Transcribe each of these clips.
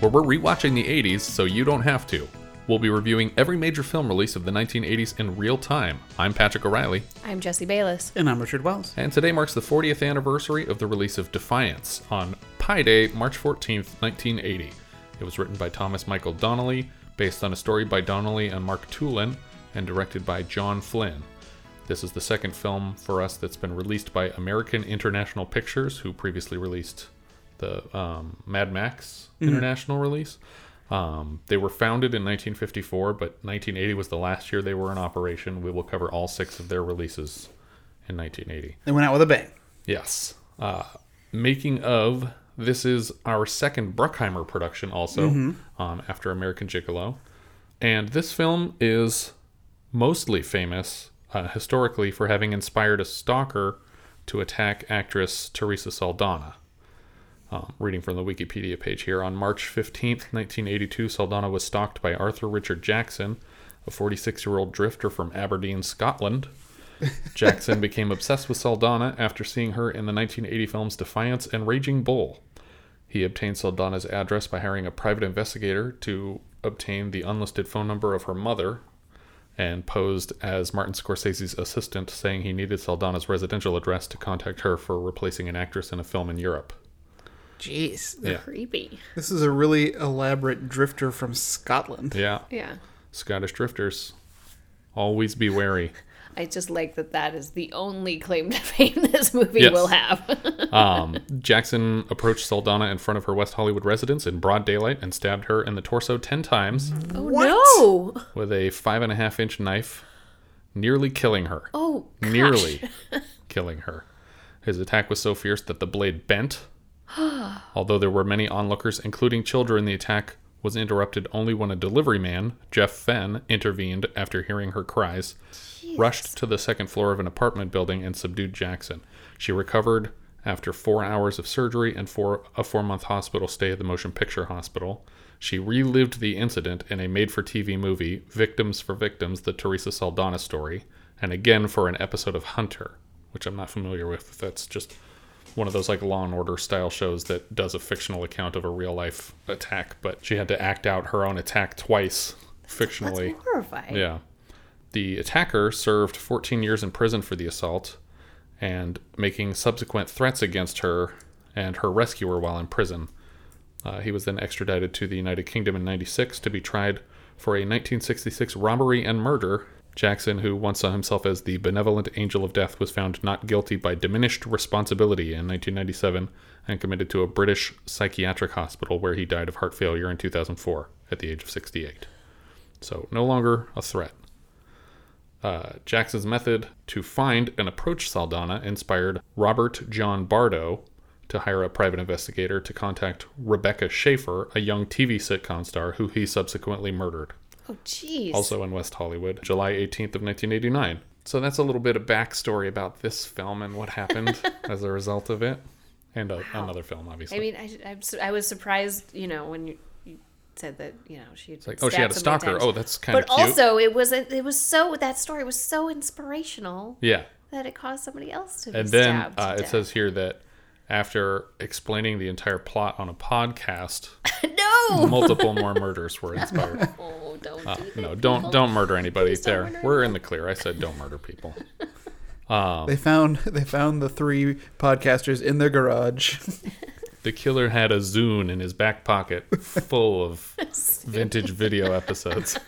where we're rewatching the 80s so you don't have to. We'll be reviewing every major film release of the 1980s in real time. I'm Patrick O'Reilly, I'm Jesse Bayless. And I'm Richard Wells. and today marks the 40th anniversary of the release of Defiance on Pi Day, March 14th, 1980. It was written by Thomas Michael Donnelly, based on a story by Donnelly and Mark Tulin, and directed by John Flynn. This is the second film for us that's been released by American International Pictures, who previously released the um, Mad Max International release. Um, they were founded in 1954, but 1980 was the last year they were in operation. We will cover all six of their releases in 1980. They went out with a bang. Yes. Uh, making of this is our second Bruckheimer production, also um, after American Gigolo, and this film is mostly famous uh, historically for having inspired a stalker to attack actress Teresa Saldana. Um, reading from the Wikipedia page here, on March 15th, 1982, Saldana was stalked by Arthur Richard Jackson, a 46 year old drifter from Aberdeen, Scotland. Jackson became obsessed with Saldana after seeing her in the 1980 films Defiance and Raging Bull. He obtained Saldana's address by hiring a private investigator to obtain the unlisted phone number of her mother and posed as Martin Scorsese's assistant, saying he needed Saldana's residential address to contact her for replacing an actress in a film in Europe. Jeez. Yeah. Creepy. This is a really elaborate drifter from Scotland. Yeah. Yeah. Scottish drifters. Always be wary. I just like that that is the only claim to fame this movie Yes. will have. Um, Jackson approached Saldana in front of her West Hollywood residence in broad daylight and stabbed her in the torso 10 times oh no. with a five and a half inch knife, nearly killing her. Oh gosh. nearly killing her. His attack was so fierce that the blade bent. Although there were many onlookers, including children, the attack was interrupted only when a delivery man, Jeff Fenn, intervened after hearing her cries, rushed to the second floor of an apartment building, and subdued Jackson. She recovered after four hours of surgery and for a four month hospital stay at the Motion Picture Hospital. She relived the incident in a made for TV movie, Victims for Victims, the Teresa Saldana story, and again for an episode of Hunter, which I'm not familiar with. That's just one of those like Law and Order style shows that does a fictional account of a real life attack, but she had to act out her own attack twice fictionally. That's horrifying. Yeah. The attacker served 14 years in prison for the assault and making subsequent threats against her and her rescuer while in prison. Uh, he was then extradited to the United Kingdom in 96 to be tried for a 1966 robbery and murder. Jackson, who once saw himself as the benevolent angel of death, was found not guilty by diminished responsibility in 1997 and committed to a British psychiatric hospital where he died of heart failure in 2004 at the age of 68. So, no longer a threat. Uh, Jackson's method to find and approach Saldana inspired Robert John Bardo to hire a private investigator to contact Rebecca Schaeffer, a young TV sitcom star who he subsequently murdered, Oh jeez. also in West Hollywood, July 18th of 1989. So that's a little bit of backstory about this film and what happened as a result of it, and a, another film, obviously. I mean, I, I'm I was surprised, you know, when you, you said that, you know, she like, oh, she had a stalker. Oh, that's kind of But also, it was a, it was so that story was so inspirational yeah, that it caused somebody else to be and then stabbed. to uh, it says here that after explaining the entire plot on a podcast, no. multiple more murders were inspired. Oh, don't Uh, do that. no, don't people. don't murder anybody. Please don't there, murder we're in the clear. I said don't murder people. They found they found the three podcasters in their garage. The killer had a Zune in his back pocket full of vintage video episodes.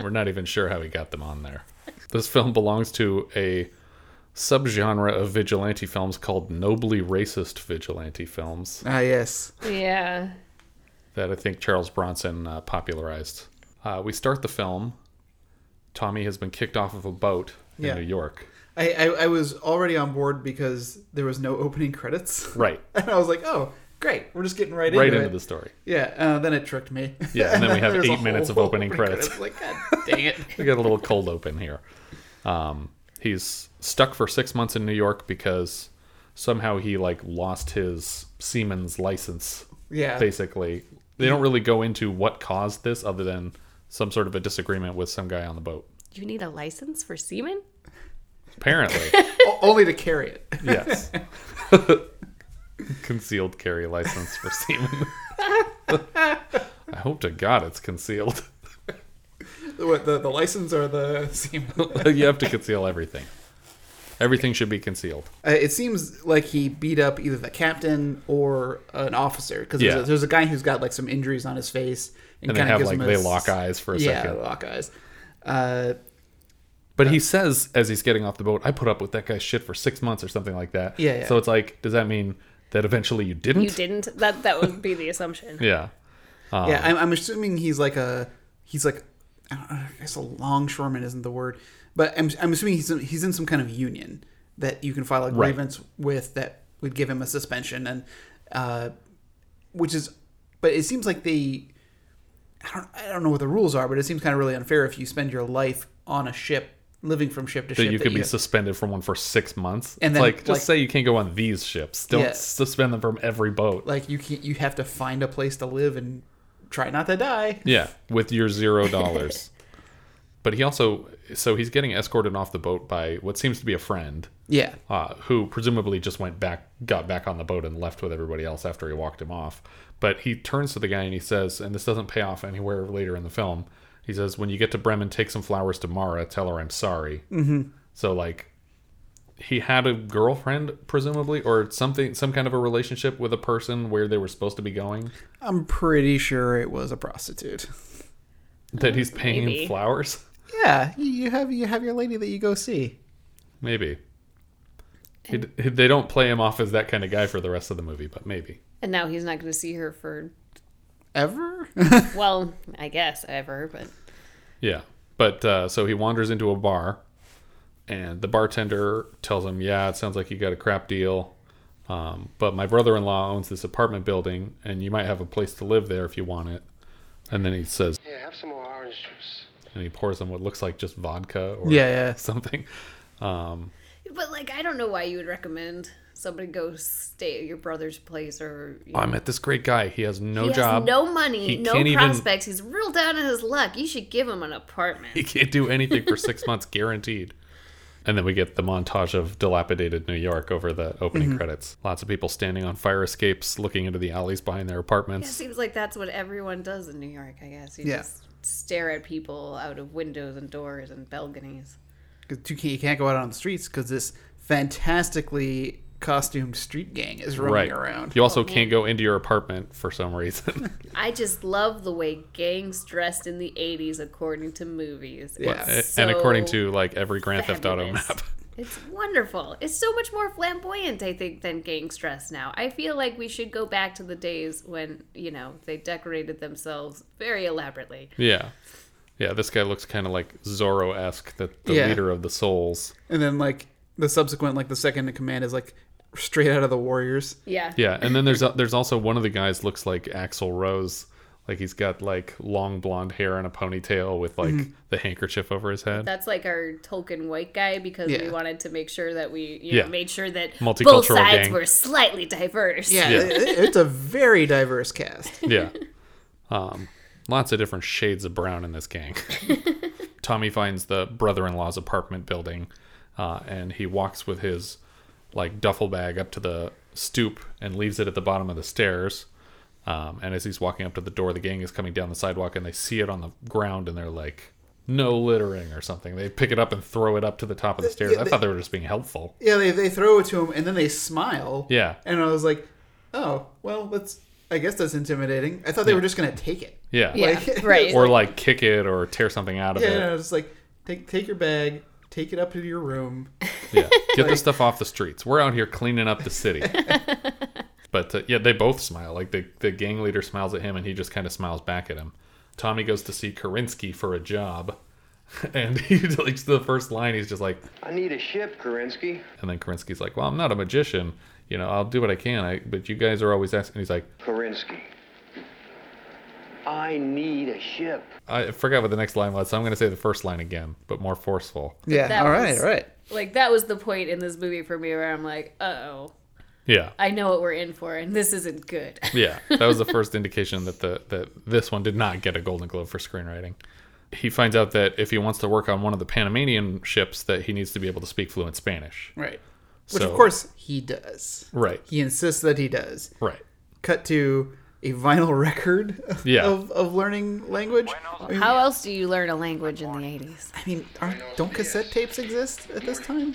We're not even sure how he got them on there. This film belongs to a subgenre of vigilante films called nobly racist vigilante films ah, yes. Yeah. that I think Charles Bronson uh, popularized. Uh, we start the film. Tommy has been kicked off of a boat in Yeah. New York. I, I I was already on board because there was no opening credits, Right. and I was like, oh, great. We're just getting right, right into, into the story. Yeah, uh, then it tricked me. Yeah, and then we have eight minutes of whole opening credits. Like, God dang it. We got a little cold open here. Um, he's stuck for six months in New York because somehow he like lost his seaman's license. Yeah. Basically, they don't really go into what caused this, other than some sort of a disagreement with some guy on the boat. You need a license for semen? Apparently, O- only to carry it. yes. Concealed carry license for seamen. I hope to God it's concealed. What, the, the license or the semen? you have to conceal everything. Everything should be concealed. Uh, it seems like he beat up either the captain or an officer because Yeah. there's, there's a guy who's got like some injuries on his face And they have like they a- lock eyes for a yeah, second. lock eyes. Uh, But he says as he's getting off the boat, I put up with that guy's shit for six months or something like that. Yeah, yeah. So it's like, does that mean that eventually you didn't? You didn't? That that would be the assumption. Yeah. yeah, I'm, I'm assuming he's like a he's like I, don't know, I guess a longshoreman isn't the word, but I'm, I'm assuming he's in, he's in some kind of union that you can file a Right. grievance with that would give him a suspension and uh, which is but it seems like they I don't I don't know what the rules are, but it seems kind of really unfair if you spend your life on a ship living from ship to That ship you could be suspended from one for six months. And it's then, like, just like- say you can't go on these ships. Don't Yeah. suspend them from every boat. like you can't you have to find a place to live and try not to die. yeah, with your zero dollars. but he also, so he's getting escorted off the boat by what seems to be a friend. Yeah. uh, who presumably just went back, got back on the boat and left with everybody else after he walked him off. But he turns to the guy and he says, and this doesn't pay off anywhere later in the film. He says, "When you get to Bremen, take some flowers to Mara. Tell her I'm sorry." Mm-hmm. So like, he had a girlfriend, presumably, or something, some kind of a relationship with a person where they were supposed to be going. I'm pretty sure it was a prostitute. That he's paying Maybe. flowers. Yeah, you- you have you have your lady that you go see. Maybe. He, he- they don't play him off as that kind of guy for the rest of the movie, but maybe. And now he's not going to see her for, Ever? well, I guess ever, but Yeah. But uh, so he wanders into a bar, and the bartender tells him, "Yeah, it sounds like you got a crap deal, um, but my brother-in-law owns this apartment building, and you might have a place to live there if you want it." And then he says, Yeah, have some more orange juice. and he pours him what looks like just vodka or Yeah, yeah. something. Um, but like I don't know why you would recommend somebody go stay at your brother's place or you I met this great guy. He has no he job. has no money, He no can't even- prospects. He's real down on his luck. You should give him an apartment. He can't do anything for six months, guaranteed. And then we get the montage of dilapidated New York over the opening mm-hmm. credits. Lots of people standing on fire escapes, looking into the alleys behind their apartments. It seems like that's what everyone does in New York. I guess you Yeah. just stare at people out of windows and doors and balconies. Because you can't, go out on the streets because this fantastically costumed street gang is roaming Right. around. You also can't go into your apartment for some reason. I just love the way gangs dressed in the 80s according to movies. Yeah. It's and according to like every Grand Theft Auto map. It's wonderful. It's so much more flamboyant, I think, than gangs dress now. I feel like we should go back to the days when, you know, they decorated themselves very elaborately. Yeah. Yeah, this guy looks kind of like Zorro esque, the, the Yeah. leader of the souls. And then like the subsequent, like the second in command is like straight out of the Warriors. Yeah. Yeah, and then there's there's also one of the guys looks like Axl Rose, like he's got like long blonde hair and a ponytail with like Mm-hmm. the handkerchief over his head. That's like our Tolkien white guy because we wanted to make sure that we you Yeah. know, made sure that Multicultural both sides gang. were slightly diverse. Yeah, Yeah. it's a very diverse cast. yeah. Um, lots of different shades of brown in this gang. Tommy finds the brother-in-law's apartment building, uh, and he walks with his like duffel bag up to the stoop and leaves it at the bottom of the stairs. Um, and as he's walking up to the door, the gang is coming down the sidewalk, and they see it on the ground, and they're like, "No littering" or something. They pick it up and throw it up to the top of the stairs. yeah, I they- thought they were just being helpful. Yeah, they, they throw it to him and then they smile. Yeah. And I was like, oh, well, that's, I guess that's intimidating. I thought they were just going to take it. Yeah. Yeah, right. Or like kick it or tear something out of it. Yeah, it. no, it's like, take, take your bag, take it up to your room. Yeah, get this stuff off the streets. We're out here cleaning up the city. but uh, yeah, they both smile. Like the the gang leader smiles at him, and he just kind of smiles back at him. Tommy goes to see Kerensky for a job, and he like the first line he's just like I need a ship, Kerensky. and then Kerensky's like, "Well, I'm not a magician. You know, I'll do what I can. I, but you guys are always asking." He's like, Kerensky. I need a ship. "I forgot what the next line was, so I'm going to say the first line again, but more forceful." Yeah. That all right. was- All right. Like that was the point in this movie for me where I'm like, oh, Yeah, I know what we're in for, and this isn't good. yeah. That was the first indication that the that this one did not get a Golden Globe for screenwriting. He finds out that if he wants to work on one of the Panamanian ships, that he needs to be able to speak fluent Spanish. Right. Which So- of course he does. Right. He insists that he does. Right. Cut to a vinyl record Yeah. of, of learning language. I mean, How else do you learn a language in the 80s? I mean, aren't, don't cassette tapes exist at this time?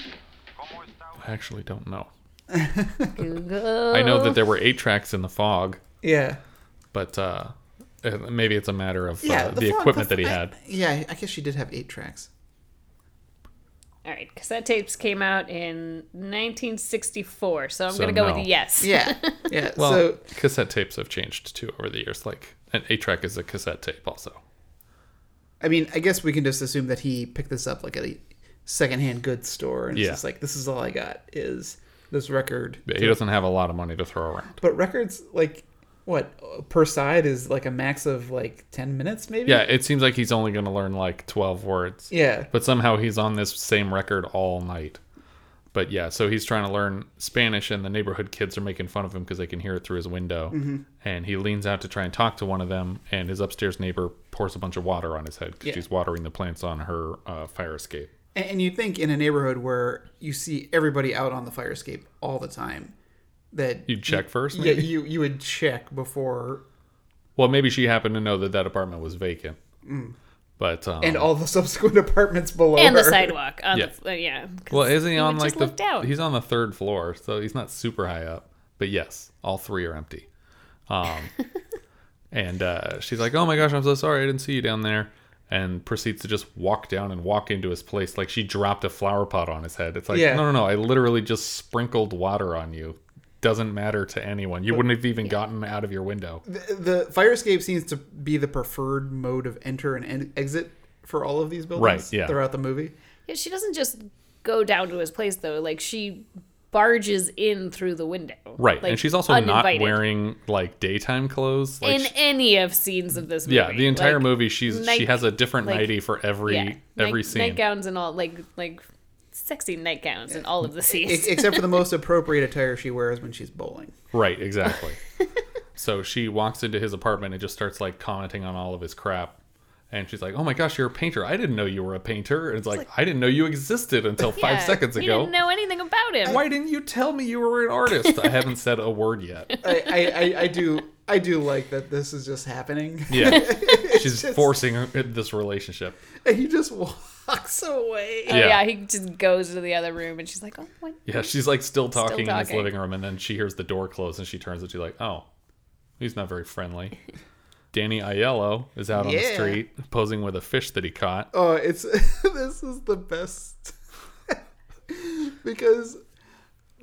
I actually don't know. Google. I know that there were eight tracks in the fog, Yeah. but uh, uh, maybe it's a matter of Yeah. uh, the, font- equipment that he I- had. yeah, I guess she did have eight tracks. All right, cassette tapes came out in 1964, so I'm So gonna go no. with yes. Yeah. Yeah. Well, so cassette tapes have changed too over the years. Like an eight track is a cassette tape, also. I mean, I guess we can just assume that he picked this up like at a secondhand goods store and it's Yeah. just like this is all I got is this record. But he doesn't have a lot of money to throw around. But records like what per side is like a max of like 10 minutes maybe? Yeah, it seems like he's only going to learn like 12 words. Yeah. But somehow he's on this same record all night. But yeah, so he's trying to learn Spanish, and the neighborhood kids are making fun of him because they can hear it through his window. Mm-hmm. And he leans out to try and talk to one of them, and his upstairs neighbor pours a bunch of water on his head because Yeah. she's watering the plants on her uh, fire escape. And, and you think in a neighborhood where you see everybody out on the fire escape all the time that You'd check first, Yeah, you you would check before Well, maybe she happened to know that that apartment was vacant. But um, Mm. and all the subsequent apartments below And the sidewalk. On Yeah. The, uh, yeah. 'cause Well, isn't he you on like the? look. He's on the third floor, so he's not super high up. But yes, all three are empty. Um, and uh, she's like, "Oh my gosh, I'm so sorry, I didn't see you down there." And proceeds to just walk down and walk into his place like she dropped a flower pot on his head. It's like, Yeah. no, no, no! I literally just sprinkled water on you. Doesn't matter to anyone. You wouldn't have even gotten out of your window. The, the fire escape seems to be the preferred mode of enter and en- exit for all of these buildings Right, yeah. throughout the movie. Yeah, she doesn't just go down to his place though. Like she barges in through the window. Right, Like, and she's also uninvited. not wearing like daytime clothes. Like, in she- any of scenes of this movie. yeah, the entire Like, movie, she's she has a different like- nightie for every yeah, every night, scene. nightgowns and all like like sexy nightgowns in all of the scenes. except for the most appropriate attire she wears when she's bowling. Right, exactly. so she walks into his apartment and just starts like commenting on all of his crap. And she's like, "Oh my gosh, you're a painter! I didn't know you were a painter." And it's like, "I didn't know you existed until five Yeah, seconds we ago. didn't know anything about him. Why didn't you tell me you were an artist?" I haven't said a word yet. I, I, I, I do I do like that this is just happening. Yeah, she's just- forcing her- this relationship. And he just walks away. Oh, Yeah. yeah. he just goes to the other room and she's like, "Oh, what?" Yeah, she's like still talking, in his living room, and then she hears the door close, and she turns and she's like, "Oh, he's not very friendly." Danny Aiello is out on the street posing with a fish that he caught. Oh, it's this is the best because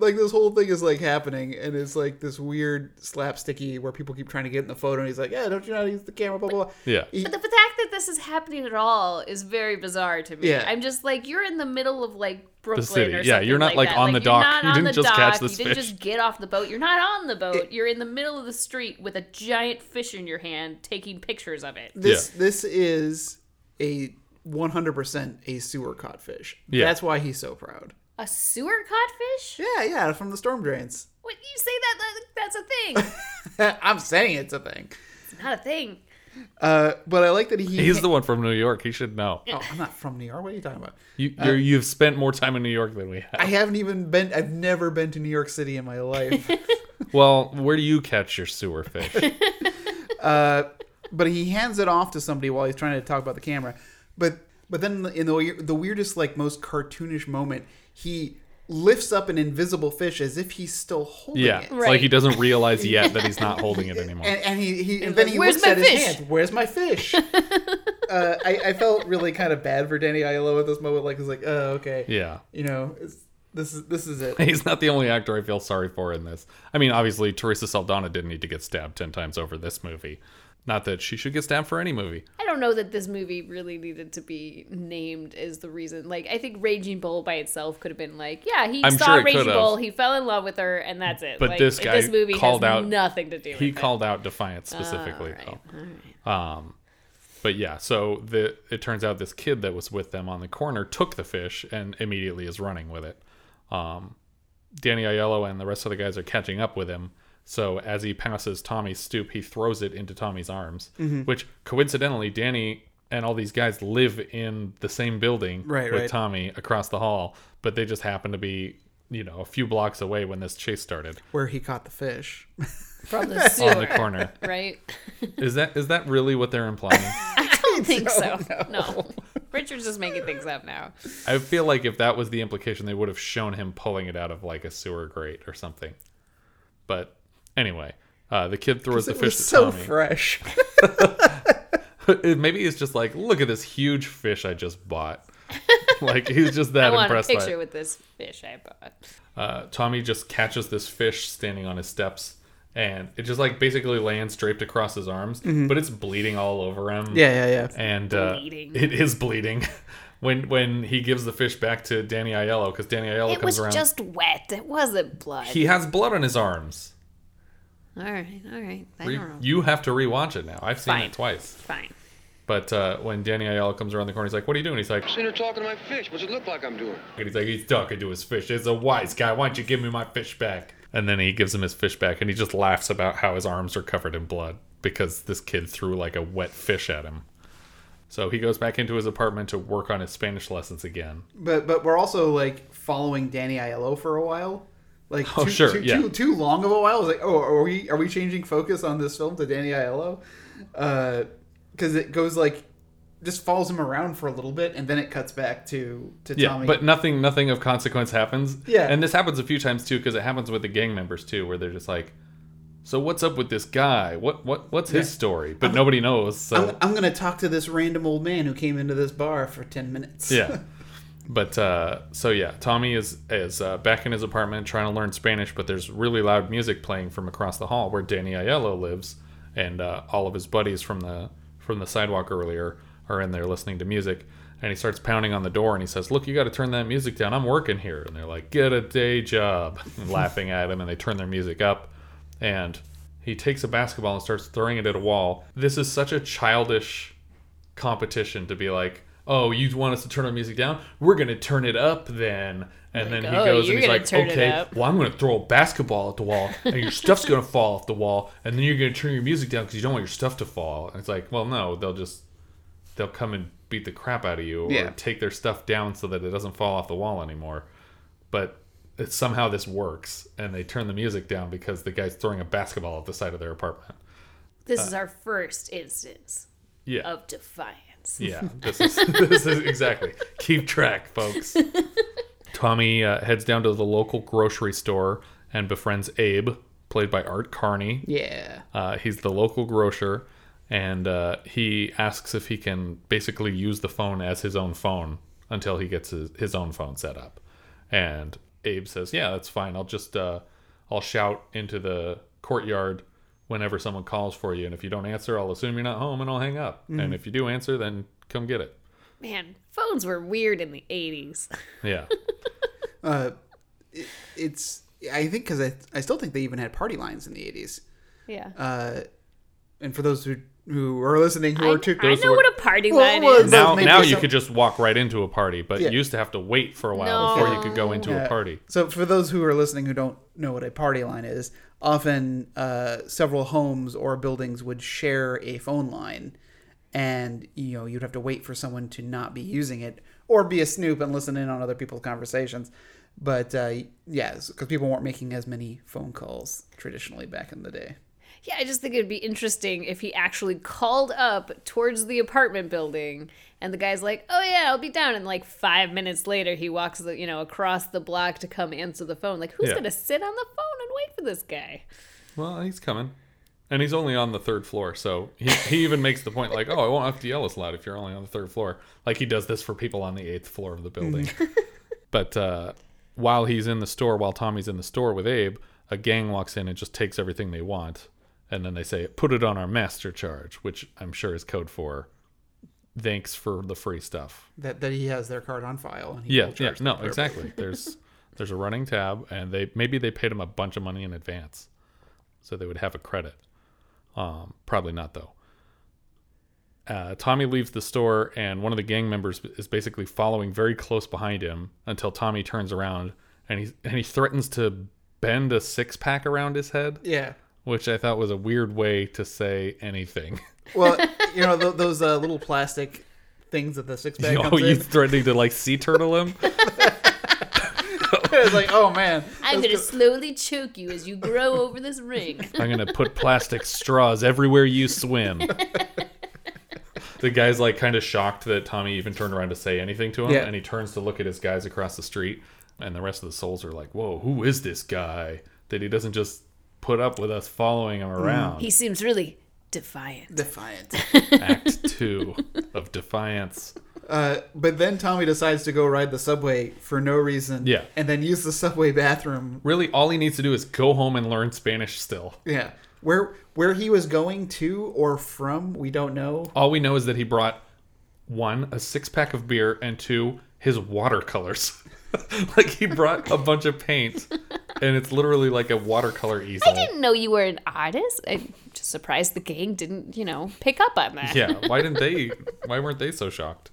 like this whole thing is like happening and it's like this weird slapsticky where people keep trying to get in the photo and he's like, yeah, don't you know how to use the camera? Blah blah. blah. Yeah. He- But the fact that this is happening at all is very bizarre to me. Yeah. I'm just like, you're in the middle of like Brooklyn city. or Yeah, you're not, like, that. on the dock. You didn't the just catch dock. this You didn't fish. just get off the boat. You're not on the boat. you're in the middle of the street with a giant fish in your hand, taking pictures of it. this this is a 100% a sewer caught fish. Yeah. That's why he's so proud. A sewer caught fish? Yeah, yeah, from the storm drains. What you say that, that that's a thing? I'm saying it's a thing. it's not a thing. Uh, but I like that he. He's the one from New York. He should know. Oh, I'm not from New York. What are you talking about? You, you're, you've spent more time in New York than we have. I haven't even been. I've never been to New York City in my life. Well, where do you catch your sewer fish? uh, but he hands it off to somebody while he's trying to talk about the camera. But but then in the the weirdest, like most cartoonish moment, he lifts up an invisible fish as if he's still holding Yeah, it. it's Right. like he doesn't realize yet that he's not holding it anymore. And, and he, he and then like, he "Where's looks my at his fish?" hand. Where's my fish? uh, I, I felt really kind of bad for Danny Aiello at this moment. Like, he's like, oh, okay. Yeah. You know, it's, this is this is it. He's not the only actor I feel sorry for in this. I mean, obviously, Teresa Saldana didn't need to get stabbed 10 times over this movie. Not that she should get stabbed for any movie. I don't know that this movie really needed to be named as the reason. Like, I think Raging Bull by itself could have been like, yeah, he I'm saw sure Raging. Bull, he fell in love with her, and that's it. But Like, this guy this movie called has out nothing to do with He it. called out Defiance specifically. All right, though. all right. Um, but yeah, so the it turns out this kid that was with them on the corner took the fish and immediately is running with it. Um, Danny Aiello and the rest of the guys are catching up with him. So as he passes Tommy's stoop, he throws it into Tommy's arms. Mm-hmm. Which coincidentally, Danny and all these guys live in the same building Right, with right. Tommy across the hall, but they just happen to be you know a few blocks away when this chase started Where he caught the fish. From the sewer, on the corner. right? Is that is that really what they're implying? I don't think so. No. Richard's just making things up now. I feel like if that was the implication, they would have shown him pulling it out of like a sewer grate or something. But anyway, uh, the kid throws the it fish was to so Tommy. fresh. Maybe he's just like, look at this huge fish I just bought. like he's just I that want impressed by picture it. with this fish I bought. Uh, Tommy just catches this fish standing on his steps. And it just like basically lands draped across his arms, but it's bleeding all over him. Mm-hmm. Yeah, yeah, yeah. and uh, it is bleeding when when he gives the fish back to Danny Aiello because Danny Aiello It comes was around. just wet. It wasn't blood. he has blood on his arms. All right, all right. I Re- don't know. you have to rewatch it now. I've seen Fine. it twice. Fine. But uh, when Danny Aiello comes around the corner, he's like, "What are you doing?" He's like, Sitting here talking to my fish. What's it look like I'm doing? and he's like, he's talking to his fish. It's a wise guy. Why don't you give me my fish back? And then he gives him his fish back, and he just laughs about how his arms are covered in blood because this kid threw like a wet fish at him. So he goes back into his apartment to work on his Spanish lessons again. But but we're also like following Danny Aiello for a while. Like Oh, too, sure, too, yeah. too, too long of a while. I was like, oh, are we are we changing focus on this film to Danny Aiello? Uh, because it goes like just follows him around for a little bit, and then it cuts back to to Yeah, Tommy. but nothing nothing of consequence happens. Yeah. And this happens a few times too because it happens with the gang members too where they're just like so what's up with this guy? What what what's his story? But nobody knows. So I'm, I'm gonna talk to this random old man who came into this bar for ten minutes. yeah. But uh, so yeah, Tommy is is uh, back in his apartment trying to learn Spanish, but there's really loud music playing from across the hall where Danny Aiello lives, and uh, all of his buddies from the from the sidewalk earlier are in there listening to music. And he starts pounding on the door, and he says, "Look, you got to turn that music down. I'm working here." And they're like, "Get a day job," laughing at him, and they turn their music up, and he takes a basketball and starts throwing it at a wall. This is such a childish competition to be like, oh, you want us to turn our music down? We're gonna turn it up then. And then he oh, goes and he's like, okay, well, I'm gonna throw a basketball at the wall, and your stuff's gonna fall off the wall, and then you're gonna turn your music down because you don't want your stuff to fall. And it's like, well, no, they'll just they'll come and beat the crap out of you or Yeah. take their stuff down so that it doesn't fall off the wall anymore. But it, somehow this works, and they turn the music down because the guy's throwing a basketball at the side of their apartment. This is uh, our first instance Yeah. of defiance. Yeah, this is this is exactly. Keep track, folks. Tommy uh, heads down to the local grocery store and befriends Abe, played by Art Carney. yeah. Uh, he's the local grocer, and uh, he asks if he can basically use the phone as his own phone until he gets his, his own phone set up. And Abe says, "Yeah, that's fine. I'll just uh, I'll shout into the courtyard whenever someone calls for you, and if you don't answer, I'll assume you're not home, and I'll hang up. And if you do answer, then come get it." Man, phones were weird in the 80s. Yeah, uh It's I think because I I still think they even had party lines in the eighties. yeah. Uh, and for those who who are listening who I, are too I know what a party Well, line well, is. no. now now you some- could just walk right into a party, but Yeah. you used to have to wait for a while before you could go into a party. So for those who are listening who don't know what a party line is, often uh, several homes or buildings would share a phone line, and you know you'd have to wait for someone to not be using it or be a snoop and listen in on other people's conversations. But uh, yes, because people weren't making as many phone calls traditionally back in the day. Yeah, I just think it'd be interesting if he actually called up towards the apartment building and the guy's like, "Oh yeah, I'll be down." And like 5 minutes later, he walks the, you know, across the block to come answer the phone. Like, who's Yeah. going to sit on the phone and wait for this guy? Well, he's coming. And he's only on the third floor, so he, he even makes the point like, "Oh, I won't have to yell as loud if you're only on the third floor." Like he does this for people on the eighth floor of the building. but uh, while he's in the store, while Tommy's in the store with Abe, a gang walks in and just takes everything they want, And then they say, put it on our master charge, which I'm sure is code for thanks for the free stuff. That that he has their card on file. And he Yeah, yeah, no, exactly. There's there's a running tab, and they maybe they paid him a bunch of money in advance, so they would have a credit. Um, probably not though. Uh, Tommy leaves the store, and one of the gang members is basically following very close behind him until Tommy turns around and he and he threatens to bend a six pack around his head, Yeah. Which I thought was a weird way to say anything. Well, you know th- those uh, little plastic things that the six pack oh, you in. threatening to like sea turtle him? it's like, oh man. I'm gonna good. slowly choke you as you grow over this ring. I'm gonna put plastic straws everywhere you swim. the guy's like kind of shocked that Tommy even turned around to say anything to him, Yeah. and he turns to look at his guys across the street, and the rest of the souls are like, "Whoa, who is this guy? That he doesn't just put up with us following him around?" He seems really defiant. Defiant. Act two of Defiance. Uh, but then Tommy decides to go ride the subway for no reason. Yeah. And then use the subway bathroom. Really, all he needs to do is go home and learn Spanish. Still, Yeah. Where where he was going to or from, we don't know. all we know is that he brought one a six pack of beer and two his watercolors. like he brought a bunch of paint, and it's literally like a watercolor easel. I didn't know you were an artist. I'm just surprised the gang didn't, you know, pick up on that. Yeah, why didn't they? Why weren't they so shocked?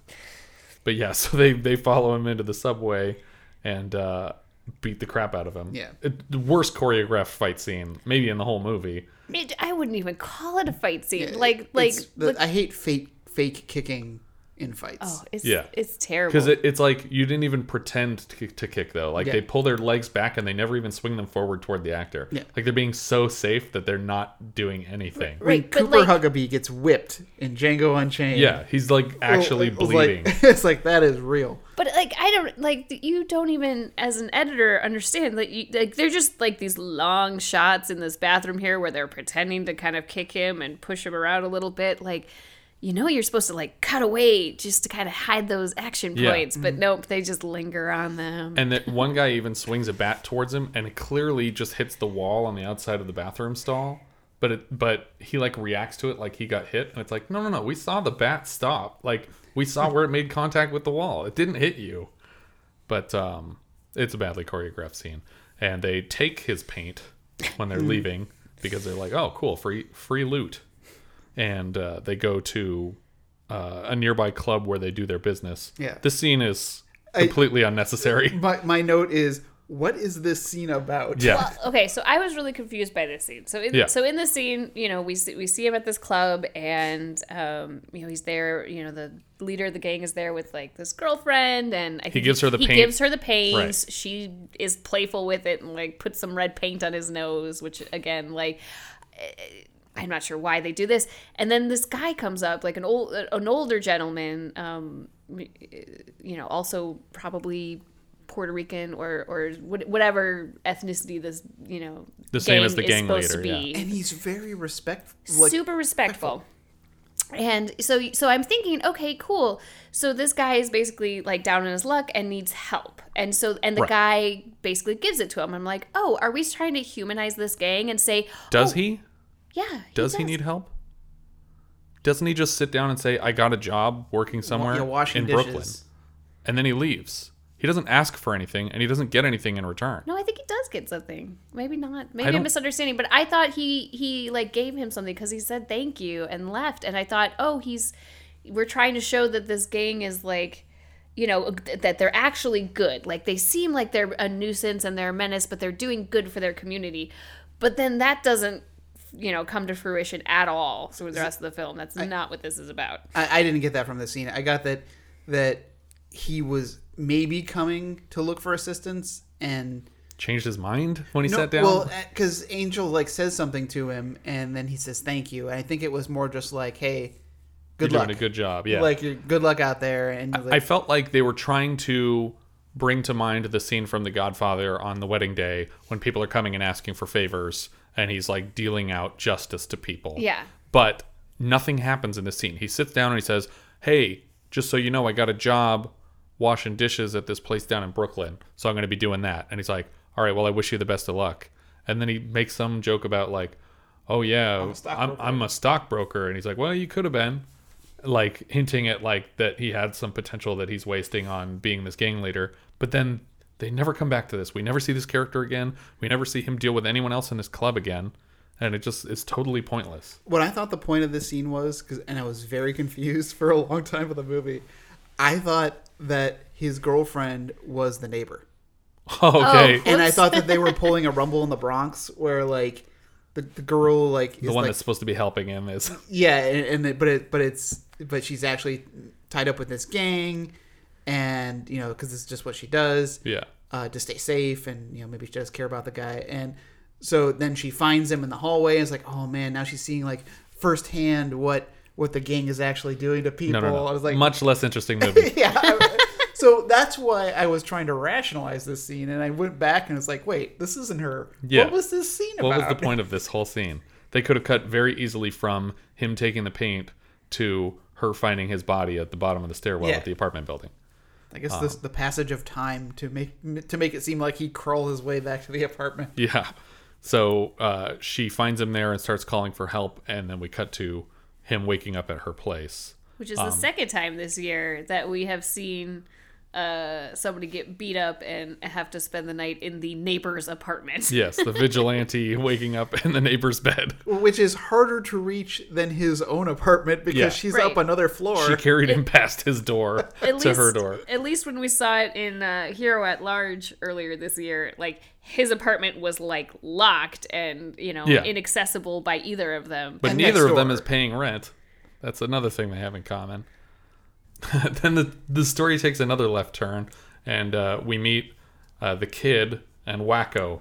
But yeah, so they they follow him into the subway and uh, beat the crap out of him. Yeah. It- the worst choreographed fight scene maybe in the whole movie. It, I wouldn't even call it a fight scene. like, like, It's the, look- I hate fake fake kicking in fights. oh, it's Yeah. it's terrible. Because it, it's like you didn't even pretend to, kick- to kick though. Like Yeah. they pull their legs back and they never even swing them forward toward the actor. Yeah. Like they're being so safe that they're not doing anything. when Right, but Cooper like- Huckabee gets whipped in Django Unchained. Yeah, he's like oh, actually it was bleeding. Like, it's like that is real. But like I don't like you don't even as an editor understand like you, like they're just like these long shots in this bathroom here where they're pretending to kind of kick him and push him around a little bit like you know you're supposed to like cut away just to kind of hide those action Yeah. points but nope they just linger on them. and that one guy even swings a bat towards him and it clearly just hits the wall on the outside of the bathroom stall. But it but he like reacts to it like he got hit and it's like, no no no, we saw the bat stop. Like we saw where it made contact with the wall. It didn't hit you. But um it's a badly choreographed scene. And they take his paint when they're leaving because they're like, oh cool, free free loot. And uh, they go to uh, a nearby club where they do their business. Yeah. This scene is completely unnecessary. My my note is, what is this scene about? Yeah. okay, so I was really confused by this scene. So in, Yeah. so in the scene, you know, we see, we see him at this club, and um, you know, he's there. You know, the leader of the gang is there with like this girlfriend, and I think gives her the he paint. gives her the paint. Right. She is playful with it and like puts some red paint on his nose, which again, like. eh, I'm not sure why they do this. And then this guy comes up, like an old, an older gentleman, um, you know, also probably Puerto Rican or or whatever ethnicity this you know The same as the gang leader, to be. And he's very respectful. Like, super respectful. And so so I'm thinking, okay, cool. So this guy is basically like down in his luck and needs help. And so and the Right. guy basically gives it to him. I'm like, "Oh, are we trying to humanize this gang and say, Does oh, he? Yeah. Does he need help? Doesn't he just sit down and say, "I got a job working somewhere yeah, washing in dishes. Brooklyn," and then he leaves? He doesn't ask for anything, and he doesn't get anything in return. No, I think he does get something. Maybe not. Maybe I I'm misunderstanding. But I thought he he like gave him something because he said thank you and left. And I thought, oh, he's we're trying to show that this gang is like, you know, that they're actually good. Like they seem like they're a nuisance and they're a menace, but they're doing good for their community. But then that doesn't, you know, come to fruition at all through the rest of the film. That's not what this is about. I, I didn't get that from the scene. I got that that he was maybe coming to look for assistance and Changed his mind when he no, sat down. well, uh, because Angel like says something to him and then he says thank you. And I think it was more just like, hey, good You're luck, doing a good job. Yeah. like you're good luck out there. And like, I felt like they were trying to bring to mind the scene from The Godfather on the wedding day when people are coming and asking for favors, and he's like dealing out justice to people. Yeah. But nothing happens in this scene. He sits down and he says, Hey, just so you know, I got a job washing dishes at this place down in Brooklyn, so I'm going to be doing that. And he's like, All right, well, I wish you the best of luck. And then he makes some joke about, like, oh yeah, I'm I'm a I'm, stockbroker." a stockbroker, and he's like, well, you could have been, like hinting at like that he had some potential that he's wasting on being this gang leader. But then they never come back to this. We never see this character again. We never see him deal with anyone else in this club again, and it just is totally pointless. what I thought the point of this scene was, cause, and I was very confused for a long time with the movie. I thought that his girlfriend was the neighbor, okay, oh. and I thought that they were pulling a Rumble in the Bronx, where like the, the girl like is the one like, that's supposed to be helping him is yeah, and, and it, but it but it's but she's actually tied up with this gang, and you know because it's just what she does. yeah. uh, to stay safe and you know maybe she does care about the guy and so then she finds him in the hallway and it's like oh man now she's seeing like firsthand what what the gang is actually doing to people No, no, no. i was like much less interesting movie. yeah so that's why i was trying to rationalize this scene and i went back and it's like wait this isn't her Yeah. what was this scene about? What was the point of this whole scene? They could have cut very easily from him taking the paint to her finding his body at the bottom of the stairwell Yeah. at the apartment building. I guess this the passage of time to make to make it seem like he crawled his way back to the apartment Yeah. So uh, she finds him there and starts calling for help, and then we cut to him waking up at her place. Which is Um, the second time this year that we have seen uh, somebody get beat up and have to spend the night in the neighbor's apartment. Yes, the vigilante waking up in the neighbor's bed. which is harder to reach than his own apartment because Yeah. she's Right. up another floor She carried him past his door At to least, her door. At least when we saw it in uh, Hero at Large earlier this year, like his apartment was like locked and you know Yeah. inaccessible by either of them. But And neither of them is paying rent. That's another thing they have in common. then the the story takes another left turn, and uh, we meet uh, the kid and Wacko.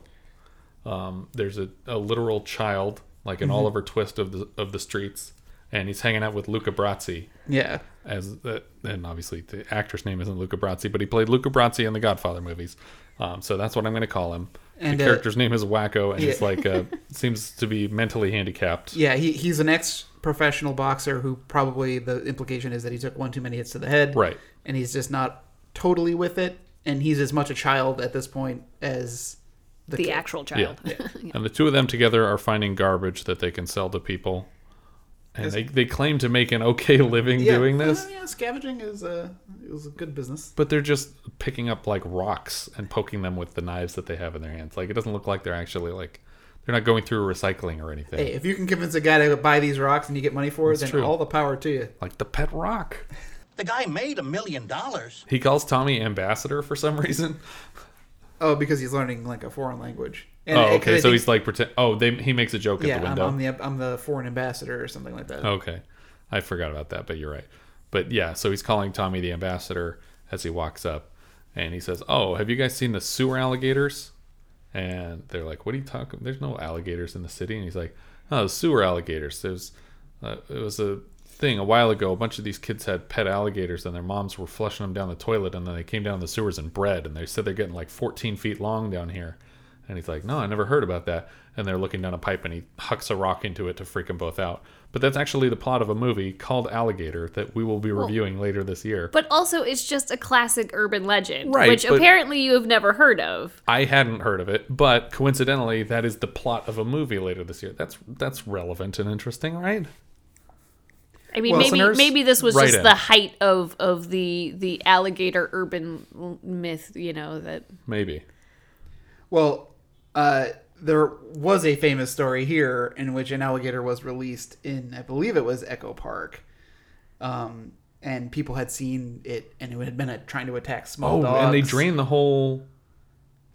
Um, there's a, a literal child, like an Oliver Twist of the of the streets, and he's hanging out with Luca Brasi. yeah As the, and obviously the actor's name isn't Luca Brasi, but he played Luca Brasi in the Godfather movies. Um, so that's what I'm going to call him. And, the uh, character's name is Wacko, and he's like uh, seems to be mentally handicapped. Yeah, he, he's an ex professional boxer who probably the implication is that he took one too many hits to the head. Right. And he's just not totally with it. And he's as much a child at this point as the, the kid. actual Yeah. child. And the two of them together are finding garbage that they can sell to people. And they, they claim to make an okay living Yeah, doing this, uh, yeah, scavenging is a it was a good business. but they're just picking up like rocks and poking them with the knives that they have in their hands. Like it doesn't look like they're actually like they're not going through recycling or anything. Hey, if you can convince a guy to buy these rocks and you get money for it, That's then true. all the power to you. Like the pet rock. The guy made a million dollars. He calls Tommy ambassador for some reason. Oh, because he's learning like a foreign language. And oh, I- okay. So think- he's like pretend. Oh, they he makes a joke yeah, at the I'm. I'm the I'm the foreign ambassador or something like that. Okay. I forgot about that, but you're right. But yeah, so he's calling Tommy the ambassador as he walks up and he says, Oh, have you guys seen the sewer alligators? And they're like, What are you talking? There's no alligators in the city. And he's like, Oh, the sewer alligators. There's, uh, it was a thing a while ago. A bunch of these kids had pet alligators and their moms were flushing them down the toilet and then they came down the sewers and bred. And they said they're getting like 14 feet long down here. And he's like, No, I never heard about that. And they're looking down a pipe and he hucks a rock into it to freak them both out. But that's actually the plot of a movie called Alligator that we will be reviewing later this year. But also, it's just a classic urban legend, Right, which apparently you have never heard of. I hadn't heard of it, but coincidentally, that is the plot of a movie later this year. That's that's relevant and interesting, right? I mean, Well, maybe maybe this was write just in. the height of of the the alligator urban myth. You know that Maybe. Well, uh, there was a famous story here in which an alligator was released in, I believe it was Echo Park, um, and people had seen it, and it had been uh trying to attack small Oh, dogs. and they drained the whole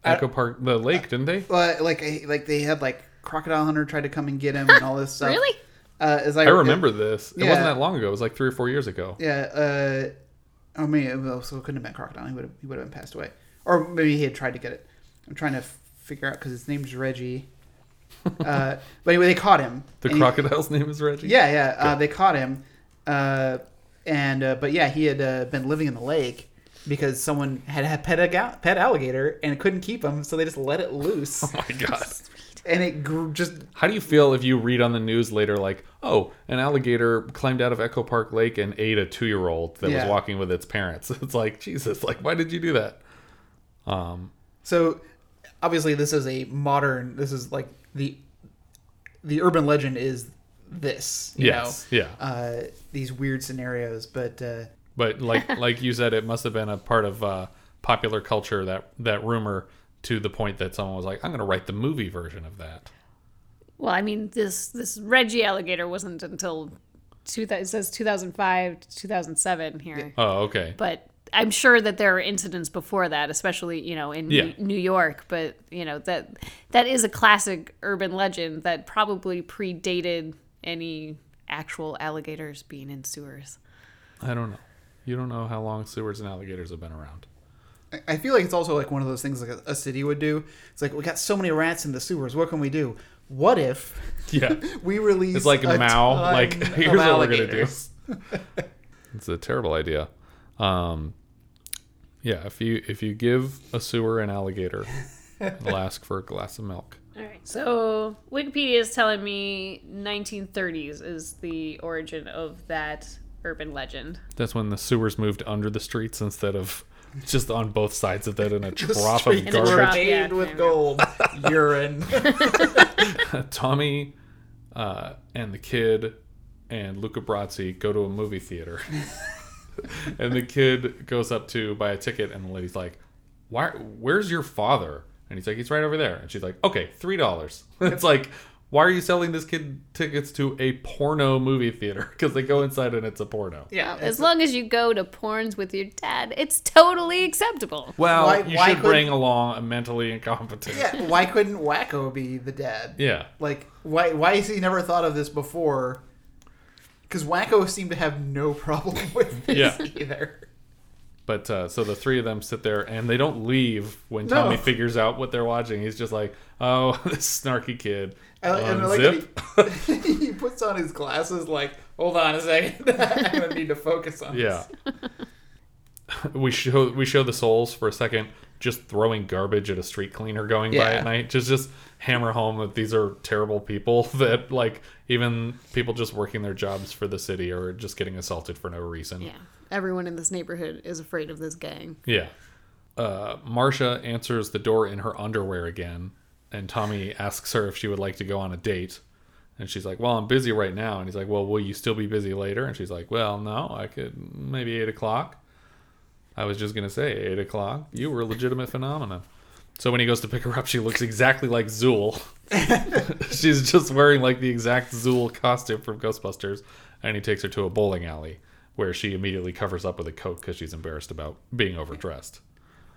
Echo Park, the lake, didn't they? Uh, like, a- like they had like crocodile hunter tried to come and get him and all this stuff. really. Uh, as I, I remember this. It Yeah. wasn't that long ago. It was like three or four years ago. Yeah. Uh, oh, man. Well, so it couldn't have been crocodile. He would have. He would have been passed away, or maybe he had tried to get it. I'm trying to f- figure out because his name's Reggie. Uh, but anyway, they caught him. The and he- crocodile's name is Reggie. Yeah, yeah. Uh, they caught him, uh, and uh, but yeah, he had uh, been living in the lake because someone had a pet, aga- pet alligator and couldn't keep him, so they just let it loose, Oh my god. and it grew just. How do you feel if you read on the news later, like, oh, an alligator climbed out of Echo Park Lake and ate a two year old that Yeah. was walking with its parents? It's like, Jesus, like, why did you do that? Um, So obviously, this is a modern. This is like the the urban legend is this. You Yes, know? yeah. Uh, these weird scenarios, but uh, But like like you said, it must have been a part of uh, popular culture that that rumor to the point that someone was like, "I'm going to write the movie version of that." Well, I mean, this this Reggie alligator wasn't until two. It says 2005 to 2007 here, Oh, okay. but I'm sure that there are incidents before that, especially you know in Yeah. New- New York. But you know that that is a classic urban legend that probably predated any actual alligators being in sewers. I don't know. You don't know how long sewers and alligators have been around. I- I feel like it's also like one of those things like a, a city would do. It's like we got so many rats in the sewers. What can we do? What if Yeah. we release? It's like a Mao. ton Like here's what we're gonna do. It's a terrible idea. Um, yeah, if you if you give a sewer an alligator, it'll ask for a glass of milk. All right. So Wikipedia is telling me 1930s is the origin of that urban legend. That's when the sewers moved under the streets instead of just on both sides of that in a trough of streets In were garbage. trough. Yeah, with gold urine. Tommy uh, and the kid and Luca Brasi go to a movie theater. And the kid goes up to buy a ticket, and the lady's like, "Why? Where's your father?" And he's like, "He's right over there." And she's like, "Okay, three dollars." it's like, why are you selling this kid tickets to a porno movie theater? Because they go inside and it's a porno. yeah, As long as you go to porns with your dad, it's totally acceptable. Well, Why- you why should couldn't- bring along a mentally incompetent. yeah. Why couldn't Wacko be the dad? Yeah. Like, why? Why has he never thought of this before? Because Wacko seemed to have no problem with this Yeah. either. But uh, so the three of them sit there and they don't leave when No. Tommy figures out what they're watching. He's just like, "Oh, this snarky kid." I, and like he, he puts on his glasses. Like, hold on a second, I'm gonna need to focus on. yeah. this. we show we show the souls for a second, just throwing garbage at a street cleaner going by at night. Just just hammer home that these are terrible people. That like even people just working their jobs for the city are just getting assaulted for no reason. Yeah. Everyone in this neighborhood is afraid of this gang. Yeah. Uh, Marcia answers the door in her underwear again, and Tommy asks her if she would like to go on a date. And she's like, Well, I'm busy right now. And he's like, Well, will you still be busy later? And she's like, Well, no, I could maybe eight o'clock. I was just going to say eight o'clock. You were a legitimate phenomenon. So when he goes to pick her up, she looks exactly like Zuul. she's just wearing like the exact Zuul costume from Ghostbusters. And he takes her to a bowling alley where she immediately covers up with a coat because she's embarrassed about being overdressed.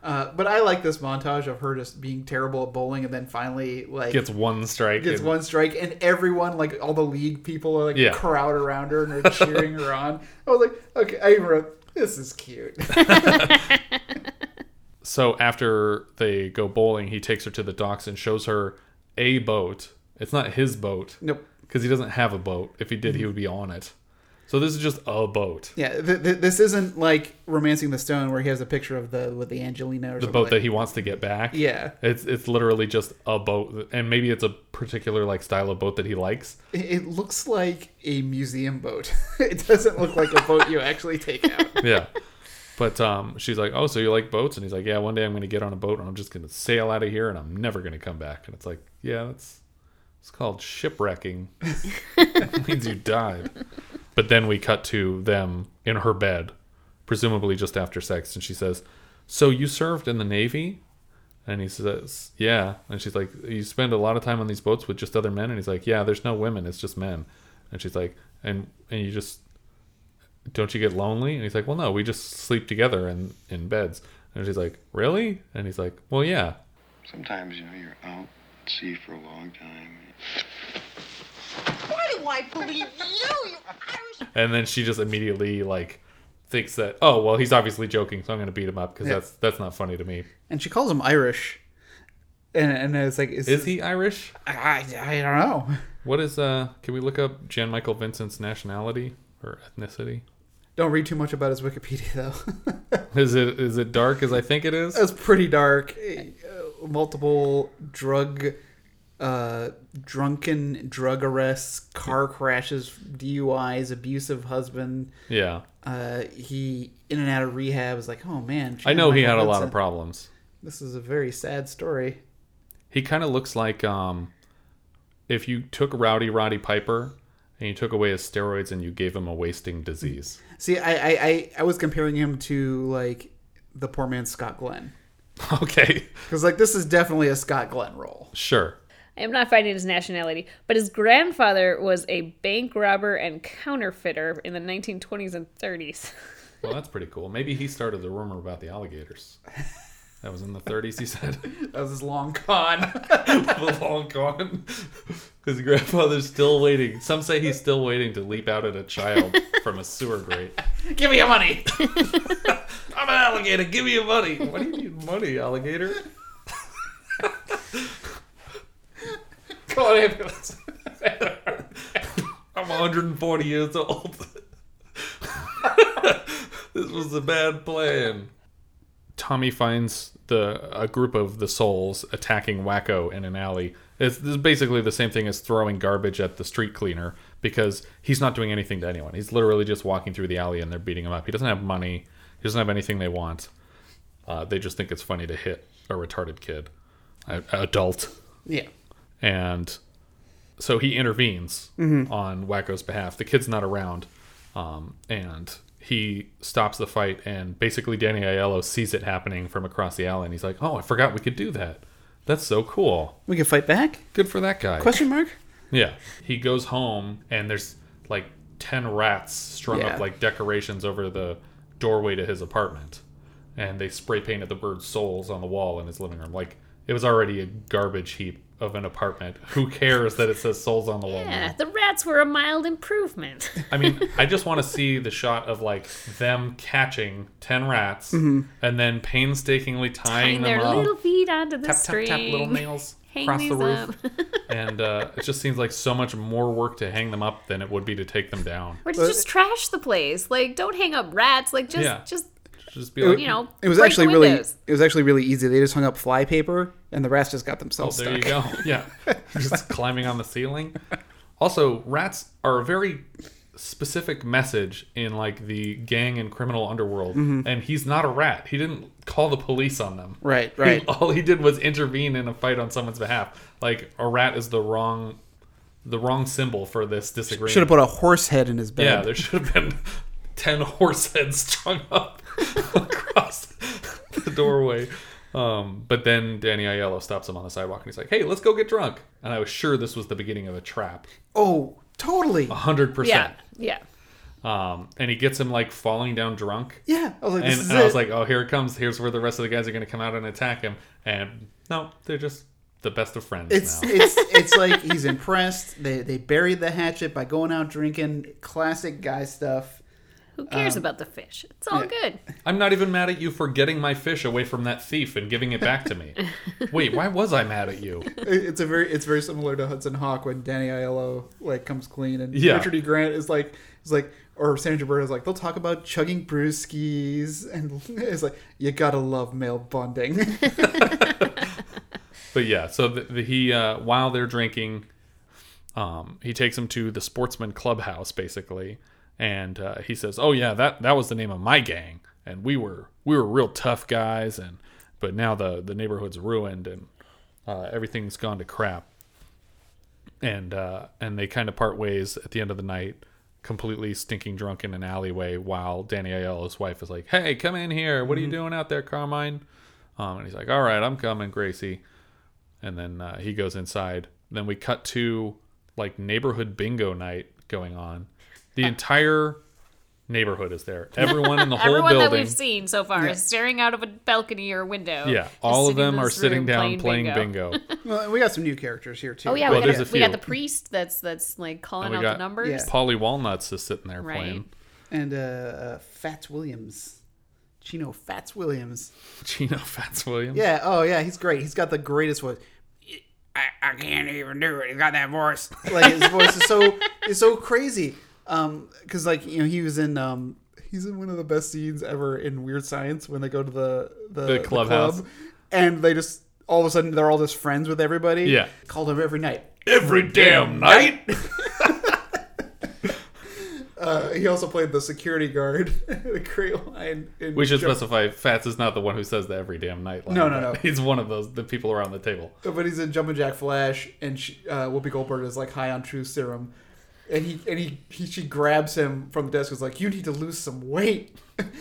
Uh, but I like this montage of her just being terrible at bowling, and then finally like Gets one strike. gets and- one strike, and everyone like all the league people are like Yeah. crowd around her and are cheering her on. I was like, okay, I wrote this is cute. So after they go bowling, he takes her to the docks and shows her a boat. It's not his boat. Nope. Because he doesn't have a boat. If he did, he mm-hmm. would be on it. So this is just a boat. Yeah, th- th- this isn't like romancing the stone where he has a picture of the with the Angelina or The boat like- that he wants to get back. Yeah, It's it's literally just a boat, and maybe it's a particular like style of boat that he likes. it, it looks like a museum boat. it doesn't look like a boat you actually take out. Yeah. But um, she's like, "Oh, so you like boats?" And he's like, "Yeah, one day I'm going to get on a boat and I'm just going to sail out of here and I'm never going to come back." And it's like, "Yeah, that's it's called shipwrecking. it means you died." But then we cut to them in her bed, presumably just after sex, and she says, "So you served in the navy?" And he says, "Yeah." And she's like, "You spend a lot of time on these boats with just other men?" And he's like, "Yeah, there's no women, it's just men." And she's like, "And and you just don't you get lonely? And he's like, well, no, we just sleep together in, in beds. And she's like, really? And he's like, well, yeah. Sometimes, you know, you're out at sea for a long time. Why do I believe you, you Irish? And then she just immediately like thinks that, oh, well, he's obviously joking, so I'm going to beat him up because Yeah. that's that's not funny to me. And she calls him Irish, and and it's like, is, Is he Irish? I, I don't know. What is uh? Can we look up Jan Michael Vincent's nationality or ethnicity? Don't read too much about his Wikipedia though. Is it is it dark as I think it is? That's pretty dark. Multiple drug, uh, drunken drug arrests, car crashes, DUIs, abusive husband. Yeah, Uh, he in and out of rehab. Is like, oh man. I know he had Michael a lot of problems. This is a very sad story. He kind of looks like um, if you took Rowdy Roddy Piper and you took away his steroids and you gave him a wasting disease. See, I, I, I, I was comparing him to like the poor man Scott Glenn okay, because like this is definitely a Scott Glenn role. sure. I am not finding his nationality, but his grandfather was a bank robber and counterfeiter in the 1920s and 30s. Well, that's pretty cool. Maybe he started the rumor about the alligators. That was in the 30s, he said. That was his long con. the long gone. His grandfather's still waiting. Some say he's still waiting to leap out at a child from a sewer grate. Give me your money. I'm an alligator. Give me your money. What do you need money, alligator? Come on, ambulance. I'm 140 years old. this was a bad plan. Tommy finds the a group of the souls attacking Wacko in an alley. It's, this is basically the same thing as throwing garbage at the street cleaner because he's not doing anything to anyone. He's literally just walking through the alley and they're beating him up. He doesn't have money. He doesn't have anything they want. Uh, they just think it's funny to hit a retarded kid, a, a adult, yeah. And so he intervenes on Wacko's behalf. The kid's not around, um, and he stops the fight. And basically, Danny Aiello sees it happening from across the alley, and he's like, "Oh, I forgot we could do that. That's so cool. We can fight back? Good for that guy." Question mark? Yeah. He goes home and there's like 10 rats strung Yeah. up like decorations over the doorway to his apartment. And they spray painted the bird's souls on the wall in his living room. Like it was already a garbage heap of an apartment. Who cares that it says souls on the wall? Yeah, the rats were a mild improvement. I mean, I just want to see the shot of like them catching 10 rats Mm-hmm. and then painstakingly tying Tying them their up. little feet onto the tap, tap, string. tap, little nails Hang across the roof. up. and uh, it just seems like so much more work to hang them up than it would be to take them down. Or to just trash the place. Like, don't hang up rats. Like, just, Yeah. just Just be like, you know, It was actually really windows. it was actually really easy. They just hung up fly paper and the rats just got oh, themselves there you go. Yeah, just climbing on the ceiling. Also, rats are a very specific message in like the gang and criminal underworld, mm-hmm. and he's not a rat. He didn't call the police on them. Right, He- right. all he did was intervene in a fight on someone's behalf. Like a rat is the wrong, the wrong symbol for this disagreement. Should have put a horse head in his bed. Yeah, there should have been ten horse heads strung up across the doorway. Um, but then Danny Aiello stops him on the sidewalk and he's like, "Hey, let's go get drunk." And I was sure this was the beginning of a trap, oh, totally. hundred yeah, percent. yeah. Um, and he gets him like falling down drunk, Yeah. I was like, this and, is and I was like, "Oh, here it comes. Here's where the rest of the guys are going to come out and attack him." And no, they're just the best of friends it's now. it's it's like he's impressed. They they buried the hatchet by going out drinking. Classic guy stuff. Who cares about the fish? It's all Um, yeah. good. I'm not even mad at you for getting my fish away from that thief and giving it back to me. Wait, why was I mad at you? It's a very it's very similar to Hudson Hawk when Danny Aiello like comes clean and Yeah. Richard E. Grant is like is like or Sandra Bird is like they'll talk about chugging brewskis and it's like you gotta love male bonding. But yeah, so the, the, he uh, while they're drinking, um, he takes him to the sportsman clubhouse basically, and uh, he says, "Oh yeah, that that was the name of my gang, and we were we were real tough guys, and but now the the neighborhood's ruined and uh, everything's gone to crap." And uh, and they kind of part ways at the end of the night, completely stinking drunk in an alleyway, while Danny Aiello's wife is like, "Hey, come in here. What are you doing out there, Carmine?" Um, and he's like, "All right, I'm coming, Gracie." and then uh, he goes inside. Then we cut to like neighborhood bingo night going on. The entire neighborhood is there. Everyone in the whole Everyone that building. we've seen so far is staring out of a balcony or window. yeah, all of them are sitting down playing, bingo. well, we got some new characters here too. Oh yeah, Well, we, there's got, a we got the priest that's that's like calling out got- the numbers. Yeah. Polly Walnuts is sitting there Right. playing. and uh, uh, Fats Williams, Chino Fats Williams. Chino Fats Williams. Yeah. Oh yeah, he's great. He's got the greatest voice. I, I can't even do it. He's got that voice. Like his voice is so is so crazy. Um, because like you know he was in um he's in one of the best scenes ever in Weird Science when they go to the the, The clubhouse. club, and they just all of a sudden they're all just friends with everybody. Yeah. Called him every night. Every damn night. Uh, he also played the security guard, the great line. In We should specify Fats is not the one who says that every damn night. line, No, no, no. He's one of those the people around the table. But he's in Jumpin' Jack Flash, and she, uh, Whoopi Goldberg is like high on Truth Serum, and he and he, he she grabs him from the desk. and is like, "You need to lose some weight," and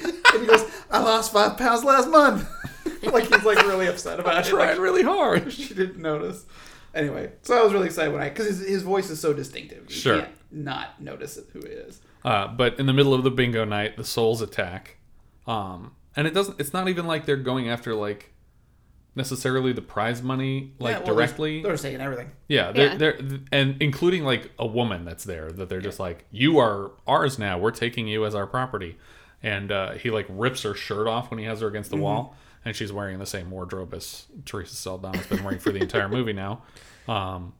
he goes, "I lost five pounds last month." like he's like really upset about it. Tried Like, really hard. she didn't notice. Anyway, so I was really excited when I because his, his voice is so distinctive. You Sure. can't not notice who he is. Uh, but in the middle of the bingo night, the souls attack, um, and it doesn't. It's not even like they're going after like necessarily the prize money like Yeah, well, they're- directly. they're, just taking everything. Yeah, they're, Yeah. they're and including like a woman that's there that they're just like, you are ours now. We're taking you as our property, and uh, he like rips her shirt off when he has her against the wall, and she's wearing the same wardrobe as Teresa Saldana's been wearing for the entire movie now, um,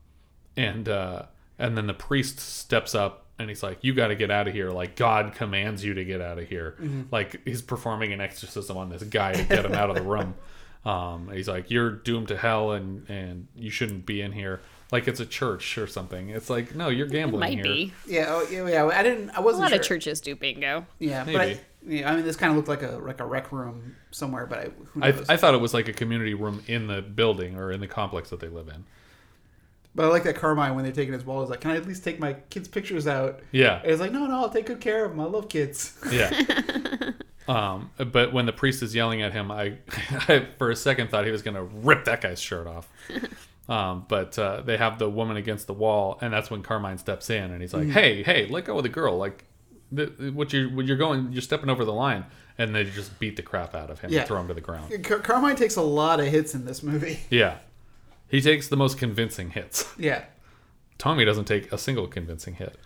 and uh, and then the priest steps up and he's like, you got to get out of here. Like God commands you to get out of here. Like he's performing an exorcism on this guy to get him out of the room. Um, he's like, "You're doomed to hell, and and you shouldn't be in here." Like it's a church or something. It's like, no, you're gambling Might here. be. Yeah, oh, yeah, yeah. I didn't. I wasn't A lot sure. of churches do bingo. Yeah, but Maybe. I, yeah, I mean, this kind of looked like a like a rec room somewhere, but I, who I, knows? I thought it was like a community room in the building or in the complex that they live in. but I like that Carmine when they're taking his ball is like, "Can I at least take my kids' pictures out?" Yeah, And it's like, "No, no, I'll take good care of them. I love kids." yeah. um, but when the priest is yelling at him, I, I for a second thought he was gonna rip that guy's shirt off. Um, but uh, they have the woman against the wall, and that's when Carmine steps in, and he's like, "Hey, hey, let go of the girl! Like, the, what you what you're going, you're stepping over the line." And they just beat the crap out of him Yeah. and throw him to the ground. Car- Carmine takes a lot of hits in this movie. Yeah. He takes the most convincing hits. Yeah, Tommy doesn't take a single convincing hit.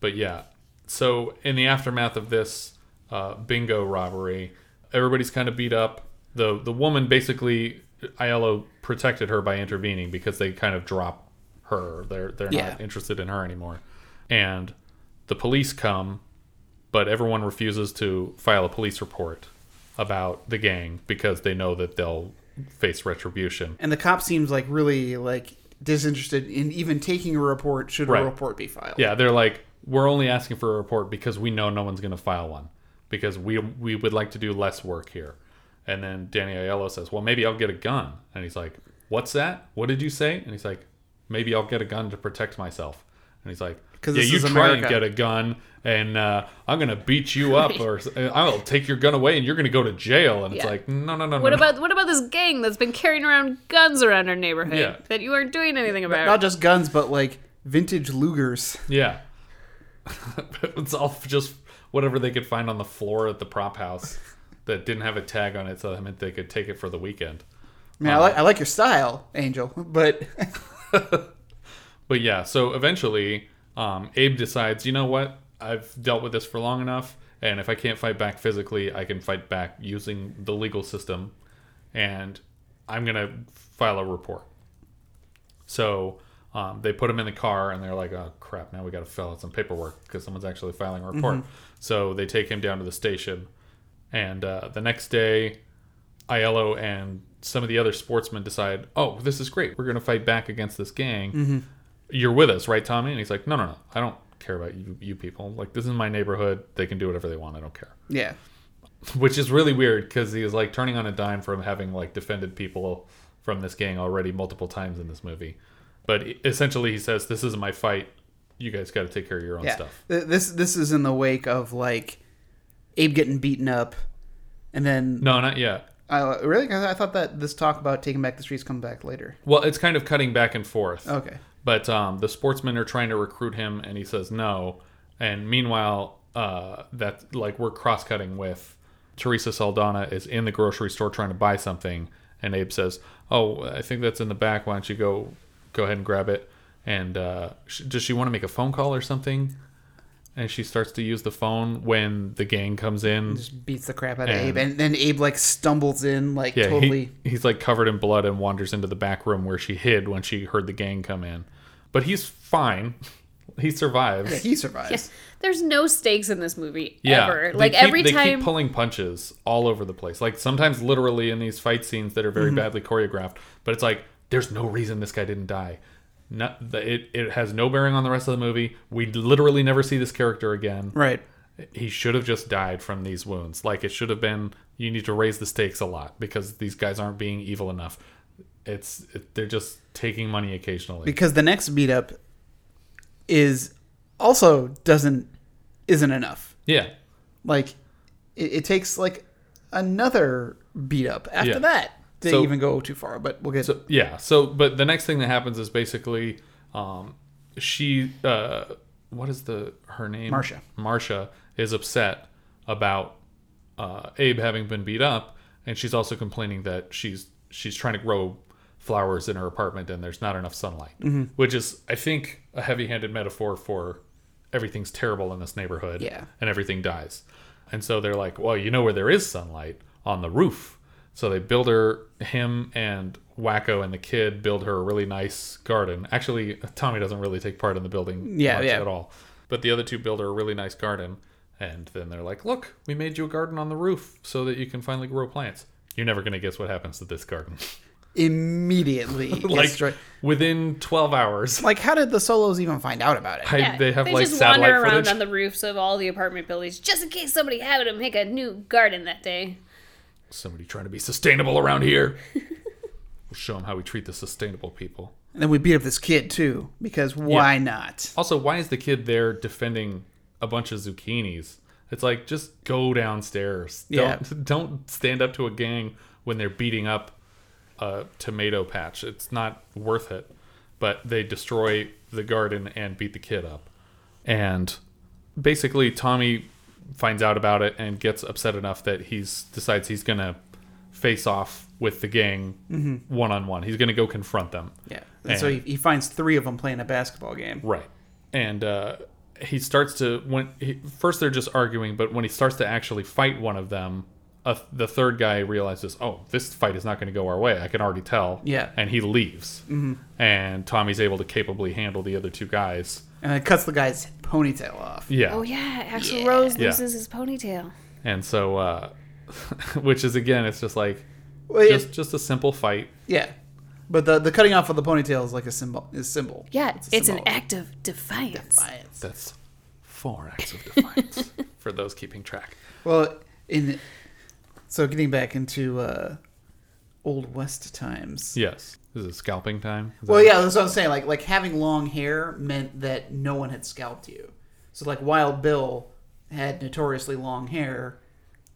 But yeah. So in the aftermath of this uh, bingo robbery, everybody's kind of beat up. The the woman basically Aiello protected her by intervening because they kind of drop her. They're they're Yeah. not interested in her anymore. And the police come, but everyone refuses to file a police report about the gang because they know that they'll face retribution. and the cop seems like really like disinterested in even taking a report. Should Right. a report be filed? Yeah, they're like, we're only asking for a report because we know no one's going to file one because we we would like to do less work here. And then Danny Aiello says, well, maybe I'll get a gun. And he's like, what's that? What did you say? And he's like, maybe I'll get a gun to protect myself. And he's like, 'Cause yeah, this you is try America." and get a gun, and uh, I'm gonna beat you up, or I'll take your gun away, and you're gonna go to jail. And it's like, no, no, no, What no, no. about what about this gang that's been carrying around guns around our neighborhood Yeah. that you aren't doing anything about? Not just guns, but like vintage Lugers. Yeah. it's all just whatever they could find on the floor at the prop house that didn't have a tag on it, so that meant they could take it for the weekend. I mean, I like I like your style, Angel, but But yeah, so eventually, um, Abe decides, you know what? I've dealt with this for long enough, and if I can't fight back physically, I can fight back using the legal system, and I'm gonna file a report. So um, they put him in the car, and they're like, "Oh crap! Now we got to fill out some paperwork because someone's actually filing a report." So they take him down to the station, and uh, the next day, Aiello and some of the other sportsmen decide, "Oh, this is great. We're going to fight back against this gang. You're with us, right, Tommy?" And he's like, "No, no, no. I don't care about you, you people. Like, this is my neighborhood. They can do whatever they want. I don't care." yeah, Which is really weird because he is like turning on a dime from having like defended people from this gang already multiple times in this movie. But essentially, he says, "This isn't my fight. You guys got to take care of your own yeah. stuff." This this is in the wake of like Abe getting beaten up, and then No, not yet. uh, really, I thought that this talk about taking back the streets come back later. Well, it's kind of cutting back and forth. Okay, But um, the sportsmen are trying to recruit him, and he says no. And meanwhile, uh, that like we're cross cutting with Teresa Saldana is in the grocery store trying to buy something, and Abe says, "Oh, I think that's in the back. Why don't you go go ahead and grab it?" And uh, sh- does she want to make a phone call or something? And she starts to use the phone when the gang comes in. just beats the crap out of And- Abe, and then Abe like stumbles in, like Yeah, totally. he, he's like covered in blood and wanders into the back room where she hid when she heard the gang come in. But he's fine. He survives. Yeah, he survives. There's no stakes in this movie Yeah, ever. they Like keep- every they time keep pulling punches all over the place. Like sometimes literally in these fight scenes that are very Mm-hmm. badly choreographed, but it's like there's no reason this guy didn't die. It, it has no bearing on the rest of the movie. We literally never see this character again. Right. He should have just died from these wounds. Like it should have been. You need to raise the stakes a lot because these guys aren't being evil enough. It's it, they're just taking money occasionally. Because the next beat up is also doesn't isn't enough. yeah, Like it, it takes like another beat up after Yeah. that to So- even go too far. But we'll get So yeah. So but the next thing that happens is basically, um, she uh, what is the her name? Marcia. Marcia is upset about uh, Abe having been beat up, and she's also complaining that she's she's trying to grow flowers in her apartment and there's not enough sunlight, Mm-hmm. which is I think a heavy-handed metaphor for everything's terrible in this neighborhood Yeah. and everything dies. And so they're like, well, you know where there is sunlight on the roof. So they build her, him and Wacko and the kid build her a really nice garden. Actually, Tommy doesn't really take part in the building Yeah, much yeah. at all. But the other two build her a really nice garden. And then they're like, look, we made you a garden on the roof so that you can finally grow plants. You're never going to guess what happens to this garden. immediately like destroy- within 12 hours. like how did the souls even find out about it? I, Yeah, they have like just satellite wander around footage. on the roofs of all the apartment buildings just in case somebody happened to make a new garden that day. Somebody trying to be sustainable around here. we'll show them how we treat the sustainable people. And then we beat up this kid too because why Yeah. not? Also, why is the kid there defending a bunch of zucchinis? It's like just go downstairs. Yeah. Don't don't stand up to a gang when they're beating up a tomato patch. It's not worth it. But they destroy the garden and beat the kid up. And basically Tommy finds out about it and gets upset enough that he's decides he's going to face off with the gang one on one. He's going to go confront them. Yeah. And so he, he finds three of them playing a basketball game. Right. And uh, he starts to when he, first they're just arguing, but when he starts to actually fight one of them, uh, the third guy realizes, oh, this fight is not going to go our way. I can already tell. Yeah. And he leaves. Mm-hmm. And Tommy's able to capably handle the other two guys. And it cuts the guy's ponytail off. Yeah. Oh yeah, Axl Rose Yeah. loses his ponytail. And so, uh, which is again, it's just like Well, just just a simple fight. yeah. But the the cutting off of the ponytail is like a symbol is symbol. Yeah, a it's, an act of defiance. Defiance. That's four acts of defiance for those keeping track. Well, in so getting back into uh, old west times. Yes. Is it scalping time? Is Well, that- yeah, that's what I'm saying. Like like having long hair meant that no one had scalped you. So like Wild Bill had notoriously long hair.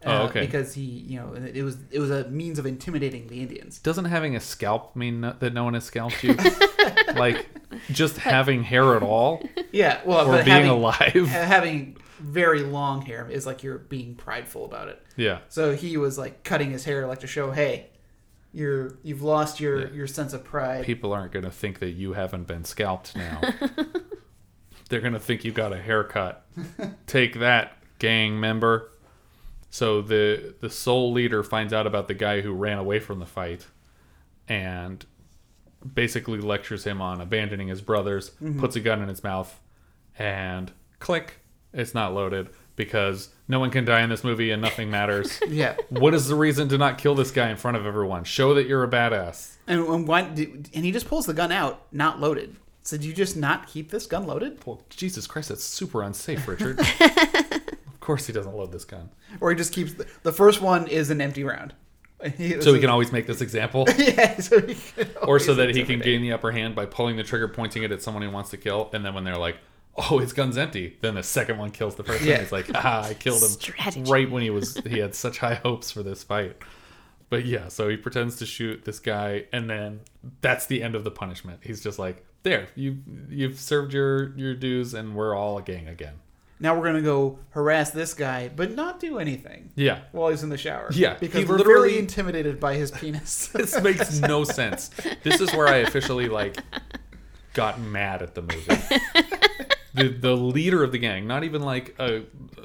uh, Oh, okay. Because he, you know, it was it was a means of intimidating the Indians. doesn't having a scalp mean that no one has scalped you? like just having hair at all Yeah, well, or but being having, alive? having very long hair is like you're being prideful about it. yeah. So he was like cutting his hair like to show, hey, you're you've lost your Yeah. your sense of pride. People aren't going to think that you haven't been scalped now. They're going to think you got a haircut. Take that, gang member. So the the sole leader finds out about the guy who ran away from the fight and basically lectures him on abandoning his brothers, mm-hmm. puts a gun in his mouth, and click, it's not loaded because no one can die in this movie and nothing matters. Yeah. what is the reason to not kill this guy in front of everyone? Show that you're a badass. And, and why? And he just pulls the gun out, not loaded. So did you just not keep this gun loaded, Well, Jesus Christ, that's super unsafe, Richard. of course he doesn't load this gun. or he just keeps the, the first one is an empty round? So he can always make this example. yeah, so he can or so that he can gain the upper hand by pulling the trigger, pointing it at someone he wants to kill, and then when they're like, "Oh, his gun's empty," then the second one kills the first Yeah. one. He's like, "Ah, I killed him Strategy. right when he was he had such high hopes for this fight." But yeah, so he pretends to shoot this guy, and then that's the end of the punishment. He's just like, "There, you you've served your your dues, and we're all a gang again." Now we're gonna go harass this guy, but not do anything. Yeah, While he's in the shower. Yeah, because he we're literally- intimidated by his penis. this makes no sense. This is where I officially like got mad at the movie. The the leader of the gang, not even like a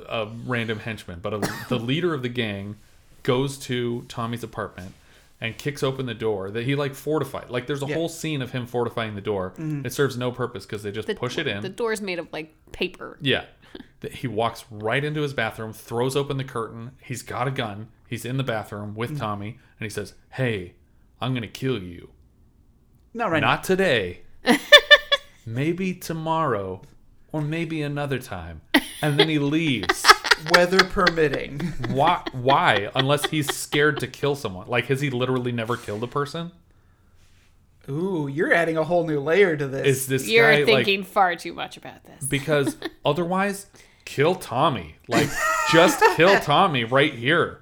a random henchman, but a, the leader of the gang goes to Tommy's apartment and kicks open the door that he like fortified. Like there's a Yeah. whole scene of him fortifying the door. Mm-hmm. It serves no purpose because they just The, push it in. The door's made of like paper. Yeah. That He walks right into his bathroom, throws open the curtain. He's got a gun. He's in the bathroom with mm-hmm. Tommy, and he says, Hey, I'm going to kill you. not right Not today. maybe tomorrow, or maybe another time. And then he leaves. Weather permitting. Why? Why? Unless he's scared to kill someone. Like, has he literally never killed a person? Ooh, you're adding a whole new layer to this. Is this You're guy thinking like far too much about this. because otherwise, kill Tommy. Like, just kill Tommy right here.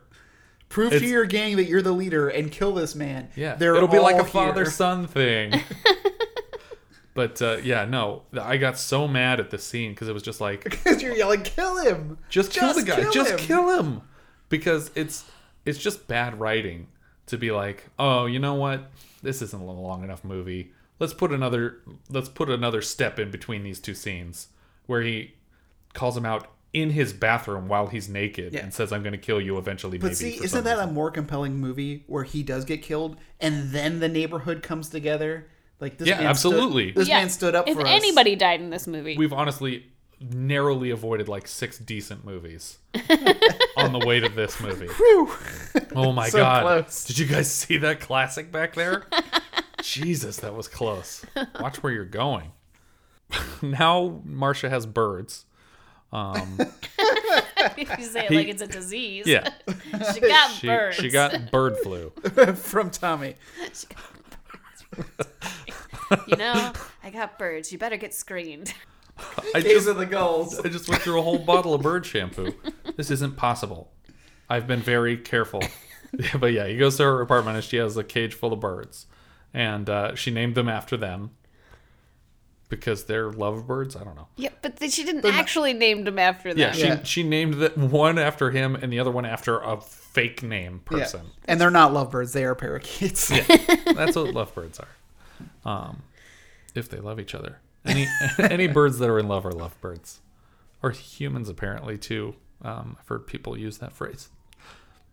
Prove to your gang that you're the leader and kill this man. Yeah, They're it'll be like a father son thing. But uh, yeah, no, I got so mad at this scene because it was just like, Because you're yelling, kill him. just kill the guy, kill just him." kill him, because it's it's just bad writing to be like, oh, you know what, this isn't a long enough movie. Let's put another let's put another step in between these two scenes where he calls him out in his bathroom while he's naked Yeah. and says, "I'm going to kill you eventually." But maybe see, isn't that reason." a more compelling movie where he does get killed and then the neighborhood comes together? Like this Yeah, man stood- absolutely. this Yeah, man stood up if for us. anybody died in this movie, we've honestly narrowly avoided like six decent movies on the way to this movie. Oh my So god. close. Did you guys see that classic back there? Jesus, that was close. Watch where you're going. now Marcia has birds. Um, you say it He- like it's a disease. yeah, she got she, birds. she got bird flu. from Tommy. You know, I got birds. You better get screened. I These just, are the goals. I just went through a whole bottle of bird shampoo. This isn't possible. I've been very careful. Yeah, but yeah, he goes to her apartment and she has a cage full of birds, and uh, she named them after them because they're lovebirds. I don't know. Yeah, but th- she didn't actually name them after Yeah, them. she Yeah. she named the, one after him and the other one after a fake name Yeah. person. And they're not lovebirds, they are parakeets. yeah, That's what lovebirds are. Um, if they love each other, any any birds that are in love are lovebirds, or humans apparently too. Um, I've heard people use that phrase.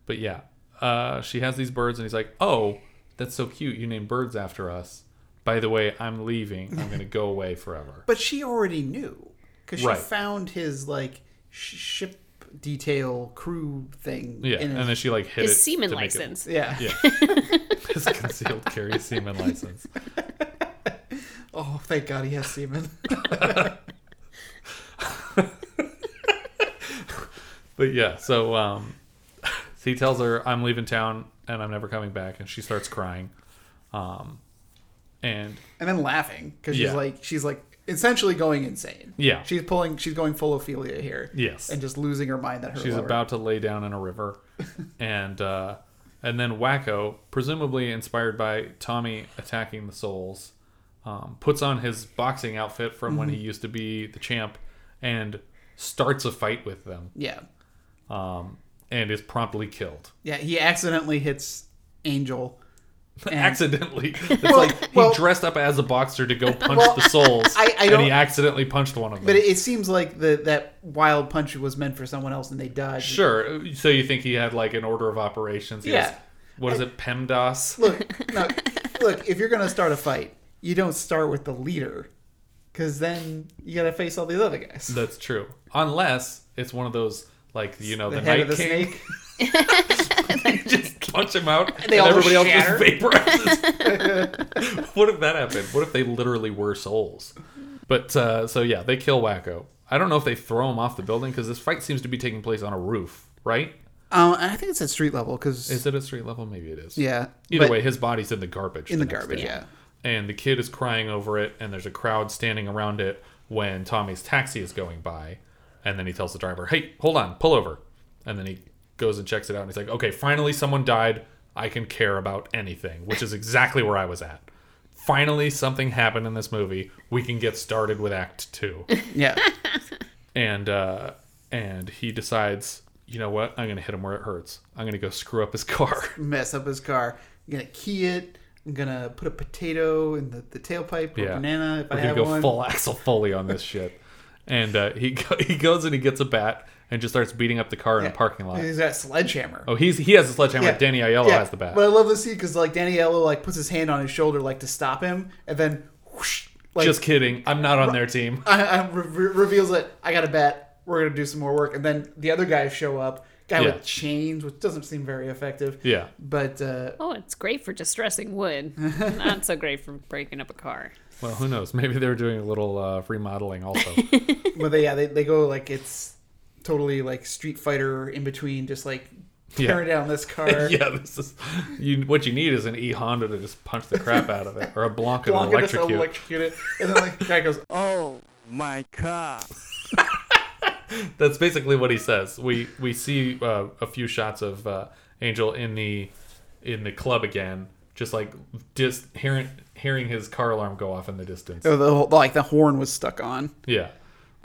But yeah, uh, she has these birds, and he's like, "Oh, that's so cute. You named birds after us. By the way, I'm leaving. I'm gonna go away forever." But she already knew because she Right. found his like sh- ship detail crew thing. Yeah, in and then she like hit His it semen to make it- license. yeah. yeah, his concealed carry semen license. Oh, thank God he has semen. But yeah, so um, he tells her, "I'm leaving town and I'm never coming back," and she starts crying. Um, and and then laughing because she's like she's like essentially going insane. Yeah. she's pulling she's going full Ophelia here. Yes. and just losing her mind that her she's lover. about to lay down in a river, and uh, and then Wacko, presumably inspired by Tommy attacking the souls, um, puts on his boxing outfit from when he Mm-hmm. used to be the champ, and starts a fight with them, yeah um, and is promptly killed. yeah he accidentally hits Angel. accidentally. It's Well- like he well- dressed up as a boxer to go punch Well, the souls, I- I and he accidentally punched one of them. But it, it seems like the that wild punch was meant for someone else and they died. sure. So you think he had like an order of operations? He Yeah. has- what is it? PEMDAS. Look, no, look. If you're gonna start a fight, you don't start with the leader, because then you gotta face all these other guys. That's true. Unless it's one of those like you know the, the head Night of the King. snake. just punch him out, and they all everybody else shatter. just vaporizes. what if that happened? What if they literally were souls? But uh, so yeah, they kill Wacko. I don't know if they throw him off the building because this fight seems to be taking place on a roof, right? Um, I think it's at street level because Is it at street level? Maybe it is. yeah. Either way, his body's in the garbage. in the next garbage. day. Yeah. And the kid is crying over it, and there's a crowd standing around it when Tommy's taxi is going by. And then he tells the driver, "Hey, hold on, pull over." And then he goes and checks it out, and he's like, "Okay, finally, someone died. I can care about anything," which is exactly where I was at. Finally, something happened in this movie. We can get started with Act Two Yeah. and uh, and he decides, you know what? I'm gonna hit him where it hurts. I'm gonna go screw up his car. Mess up his car. I'm gonna key it. I'm gonna put a potato in the, the tailpipe or Yeah. banana if We're I gonna have go one. full Axel Foley on this shit. And uh, he go, he goes and he gets a bat and just starts beating up the car in a parking lot. He's got a sledgehammer. Oh, he's he has a sledgehammer. Yeah. Danny Aiello Yeah, has the bat. But I love the scene because like Danny Aiello like puts his hand on his shoulder like to stop him, and then whoosh, like just kidding. I'm not on their team. I, I re- re- reveals that I got a bet. We're gonna do some more work, and then the other guys show up. Guy Yeah. with chains, which doesn't seem very effective. Yeah. But uh, Oh, it's great for distressing wood. Not so great for breaking up a car. Well, who knows? Maybe they're doing a little uh, remodeling also. But they, yeah, they, they go like it's totally like Street Fighter in between, just like Yeah. tearing down this car. yeah, this is you. What you need is an E Honda to just punch the crap out of it, or a Blanka to Blanka just electrocute. electrocute it, and then like the guy goes, Oh my god. That's basically what he says. We we see uh, a few shots of uh, Angel in the in the club again, just like just hearing hearing his car alarm go off in the distance. oh, the like the horn was stuck on. Yeah.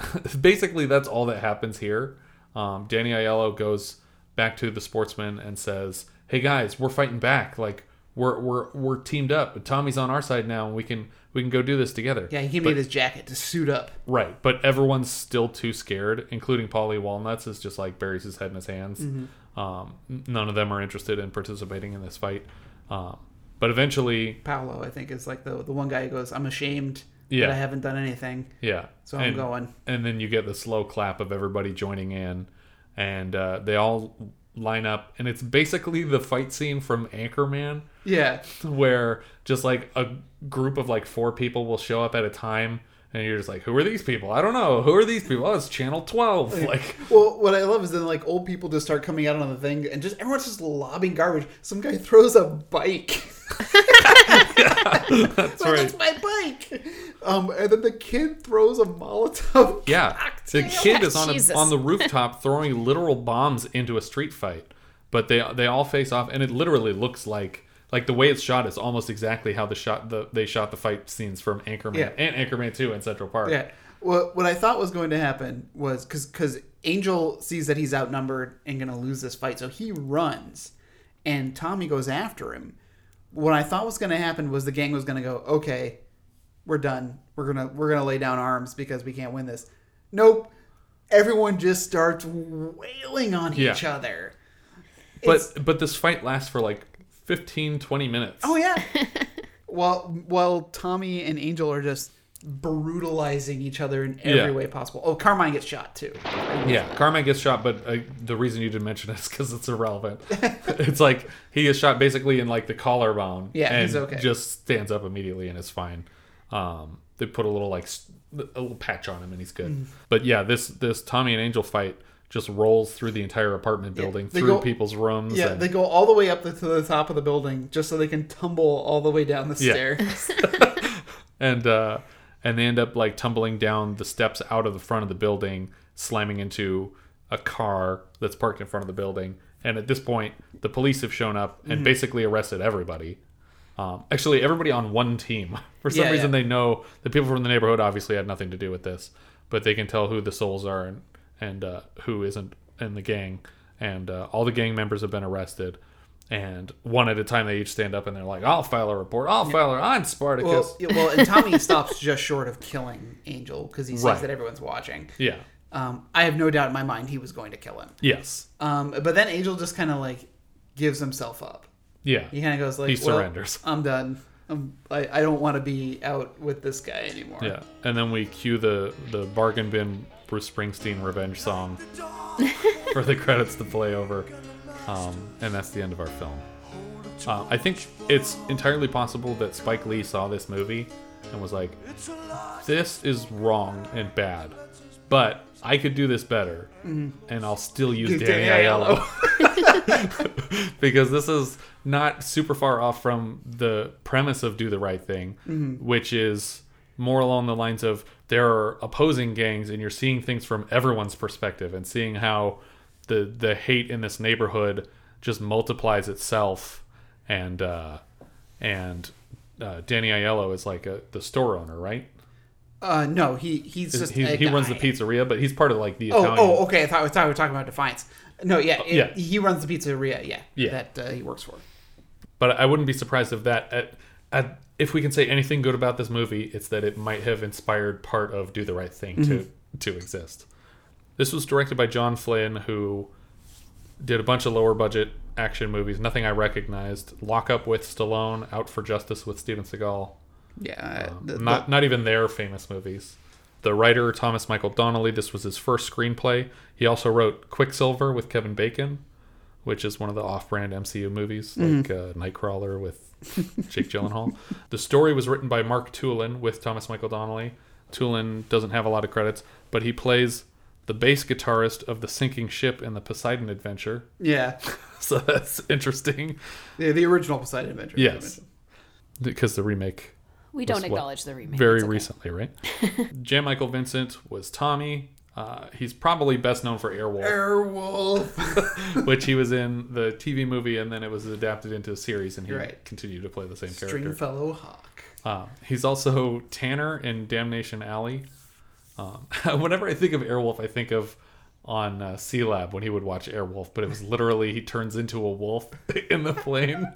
Basically, that's all that happens here. Um, Danny Aiello goes back to the sportsman and says, "Hey guys, we're fighting back. Like we're we're we're teamed up. Tommy's on our side now, and we can we can go do this together." Yeah, he can But- his jacket to suit up. Right, but everyone's still too scared, including Polly Walnuts, is just like buries his head in his hands. Mm-hmm. Um, none of them are interested in participating in this fight. Um, but eventually, Paolo, I think, is like the the one guy who goes, "I'm ashamed Yeah. that I haven't done anything." yeah. So I'm going. And then you get the slow clap of everybody joining in, and uh, they all line up, and it's basically the fight scene from Anchorman, Yeah, where just like a group of like four people will show up at a time. And you're just like, who are these people? I don't know. Who are these people? Oh, it's Channel 12. Like, Well, what I love is then like old people just start coming out on the thing, and just everyone's just lobbing garbage. Some guy throws a bike. that's Like, right. That's my bike. Um, and then the kid throws a Molotov. Yeah, the kid is on a, on the rooftop throwing literal bombs into a street fight, but they they all face off, and it literally looks like like the way it's shot is almost exactly how the shot the they shot the fight scenes from Anchorman Yeah. and Anchorman Two in Central Park. Yeah. What what I thought was going to happen was because because Angel sees that he's outnumbered and going to lose this fight, so he runs, and Tommy goes after him. What I thought was going to happen was the gang was going to go, okay, we're done. We're gonna we're gonna lay down arms because we can't win this. Nope. Everyone just starts wailing on Yeah. each other. but It's- but this fight lasts for like 15, 20 minutes. Oh yeah. while while Tommy and Angel are just brutalizing each other in every Yeah. way possible. Oh, Carmine gets shot too. Yeah, Carmine gets shot, but uh, the reason you didn't mention it is because it's irrelevant. it's like he is shot basically in like the collarbone. Yeah, and he's okay. Just stands up immediately and is fine. Um, they put a little like a little patch on him and he's good. Mm. But yeah, this this Tommy and Angel fight just rolls through the entire apartment building, they through go- people's rooms. Yeah, and- they go all the way up the, to the top of the building just so they can tumble all the way down the Yeah. stairs. and uh, and they end up like tumbling down the steps out of the front of the building, slamming into a car that's parked in front of the building. And at this point, the police have shown up and Mm-hmm. basically arrested everybody. Um, actually, everybody on one team. For some Yeah, reason, yeah. they know the people from the neighborhood obviously had nothing to do with this, but they can tell who the souls are and and uh, who isn't in the gang. And uh, all the gang members have been arrested. And one at a time, they each stand up and they're like, "I'll file a report. I'll file a. I'm Spartacus." well, yeah, well, and Tommy stops just short of killing Angel because he sees Right. that everyone's watching. yeah. Um, I have no doubt in my mind he was going to kill him. Yes. Um, but then Angel just kind of like gives himself up. Yeah. He kind of goes like, He "Well, surrenders." I'm done. I'm, I, I don't want to be out with this guy anymore. Yeah. And then we cue the the bargain bin Bruce Springsteen revenge song for the credits to play over, um, and that's the end of our film. Uh, I think it's entirely possible that Spike Lee saw this movie and was like, "This is wrong and bad, but I could do this better, and I'll still use Danny Danny Aiello." because this is not super far off from the premise of Do the Right Thing, which is more along the lines of there are opposing gangs and you're seeing things from everyone's perspective and seeing how the the hate in this neighborhood just multiplies itself and uh, and uh, Danny Aiello is like a, the store owner, right? Uh, no, he he's just He, he runs the pizzeria, but he's part of like the Oh, Italian. oh, okay. I thought, I thought we were talking about Defiance. No, yeah, it- yeah. He runs the pizzeria. Yeah, Yeah. that uh, he works for. But I wouldn't be surprised if that, at, at, if we can say anything good about this movie, it's that it might have inspired part of Do the Right Thing to to exist. This was directed by John Flynn, who did a bunch of lower budget action movies. Nothing I recognized. Lock Up with Stallone, Out for Justice with Steven Seagal. Yeah, Um, the- the- not not even their famous movies. The writer Thomas Michael Donnelly. This was his first screenplay. He also wrote Quicksilver with Kevin Bacon, which is one of the off-brand MCU movies, Mm-hmm. like uh, Nightcrawler with Jake Gyllenhaal. the story was written by Mark Tulin with Thomas Michael Donnelly. Tulin doesn't have a lot of credits, but he plays the bass guitarist of the sinking ship in the Poseidon Adventure. Yeah, So that's interesting Yeah, the original Poseidon Adventure. as Yes. because the remake We don't was what? acknowledge the remake. very okay. recently, right? Jan Michael Vincent was Tommy. Uh, he's probably best known for Airwolf, Airwolf. which he was in the TV movie, and then it was adapted into a series, and he Right. continued to play the same character. Stringfellow Hawk. Uh, he's also Tanner in Damnation Alley. Um, whenever I think of Airwolf, I think of on uh, Sea Lab when he would watch Airwolf, but it was literally he turns into a wolf in the plane.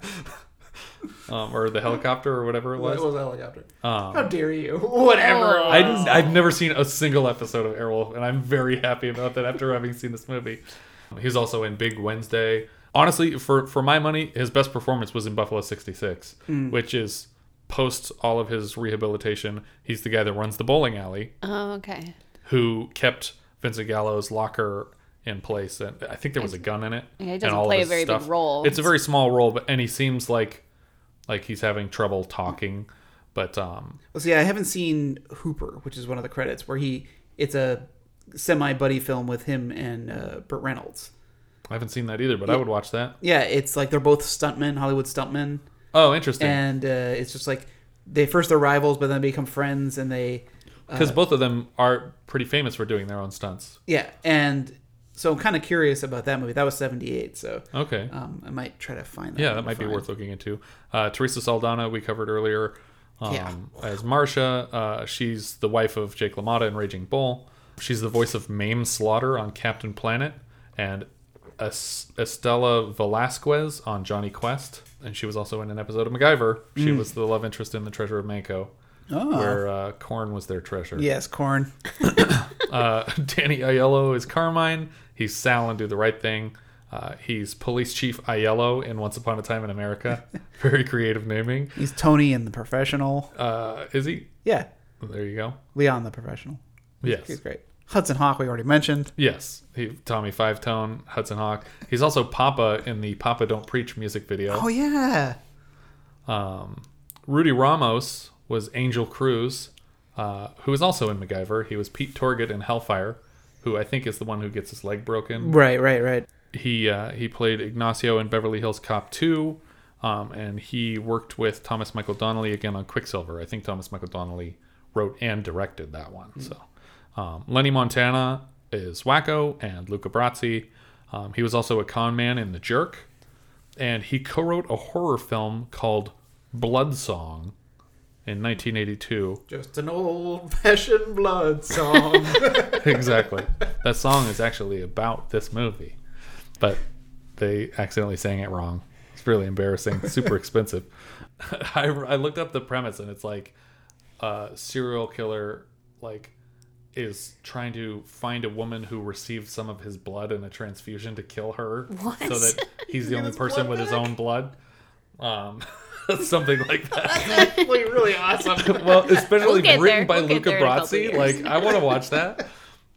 Um, or the helicopter, or whatever it was. It was a helicopter? Um, How dare you? Whatever. Oh. I, I've never seen a single episode of Airwolf, and I'm very happy about that after having seen this movie. He's also in Big Wednesday. Honestly, for, for my money, his best performance was in Buffalo 66, which is post all of his rehabilitation. He's the guy that runs the bowling alley Oh, okay. who kept Vincent Gallo's locker in place. And I think there was a gun in it. Yeah, he doesn't play a his very big role. It's a very small role, but and he seems like like he's having trouble talking. But um, Well, see, I haven't seen Hooper, which is one of the credits where he. It's a semi buddy film with him and uh, Burt Reynolds. I haven't seen that either. But I would watch that. Yeah, it's like they're both stuntmen, Hollywood stuntmen, Oh, interesting. and uh, it's just like they first they're rivals, but then become friends, and they Because both of them are pretty famous for doing their own stunts. yeah, and so I'm kind of curious about that movie. That was '78, so Okay. um, I might try to find that. yeah, that might be find. worth looking into. Uh, Teresa Saldana, we covered earlier um, Yeah. as Marcia. Uh, she's the wife of Jake LaMotta in Raging Bull. She's the voice of Mame Slaughter on Captain Planet and Es- Estella Velasquez on Jonny Quest. And she was also in an episode of MacGyver. She was the love interest in The Treasure of Manco, Oh, where uh, Corn was their treasure. yes, corn. Uh, Danny Aiello is Carmine. He's Sal and Do the Right Thing. Uh, he's Police Chief Aiello in Once Upon a Time in America. Very creative naming. He's Tony in the professional. Uh, is he? Yeah, There you go. Leon the professional. Yes. He's great. Hudson Hawk, we already mentioned. Yes. He, Tommy Five Tone, Hudson Hawk. He's also Papa in the Papa Don't Preach music video. Oh yeah, Um, Rudy Ramos was Angel Cruz, uh, who was also in MacGyver. He was Pete Torget in Hellfire, who I think is the one who gets his leg broken. right, right, right. he uh, he played Ignacio in Beverly Hills Cop 2, um, and he worked with Thomas Michael Donnelly again on Quicksilver. I think Thomas Michael Donnelly wrote and directed that one. So um, Lenny Montana is Wacko and Luca Brasi. Um, he was also a con man in The Jerk, and he co-wrote a horror film called Blood Song in 1982. Just an old-fashioned blood song. exactly. That song is actually about this movie, but they accidentally sang it wrong. It's really embarrassing. Super expensive. I, I looked up the premise and it's like a serial killer like is trying to find a woman who received some of his blood in a transfusion to kill her What? so that he's the only person blood with his own blood. Um, something like that. Actually, really awesome. well, especially We'll written there. by We'll Luca there in a couple Brasi. Like, I want to watch that.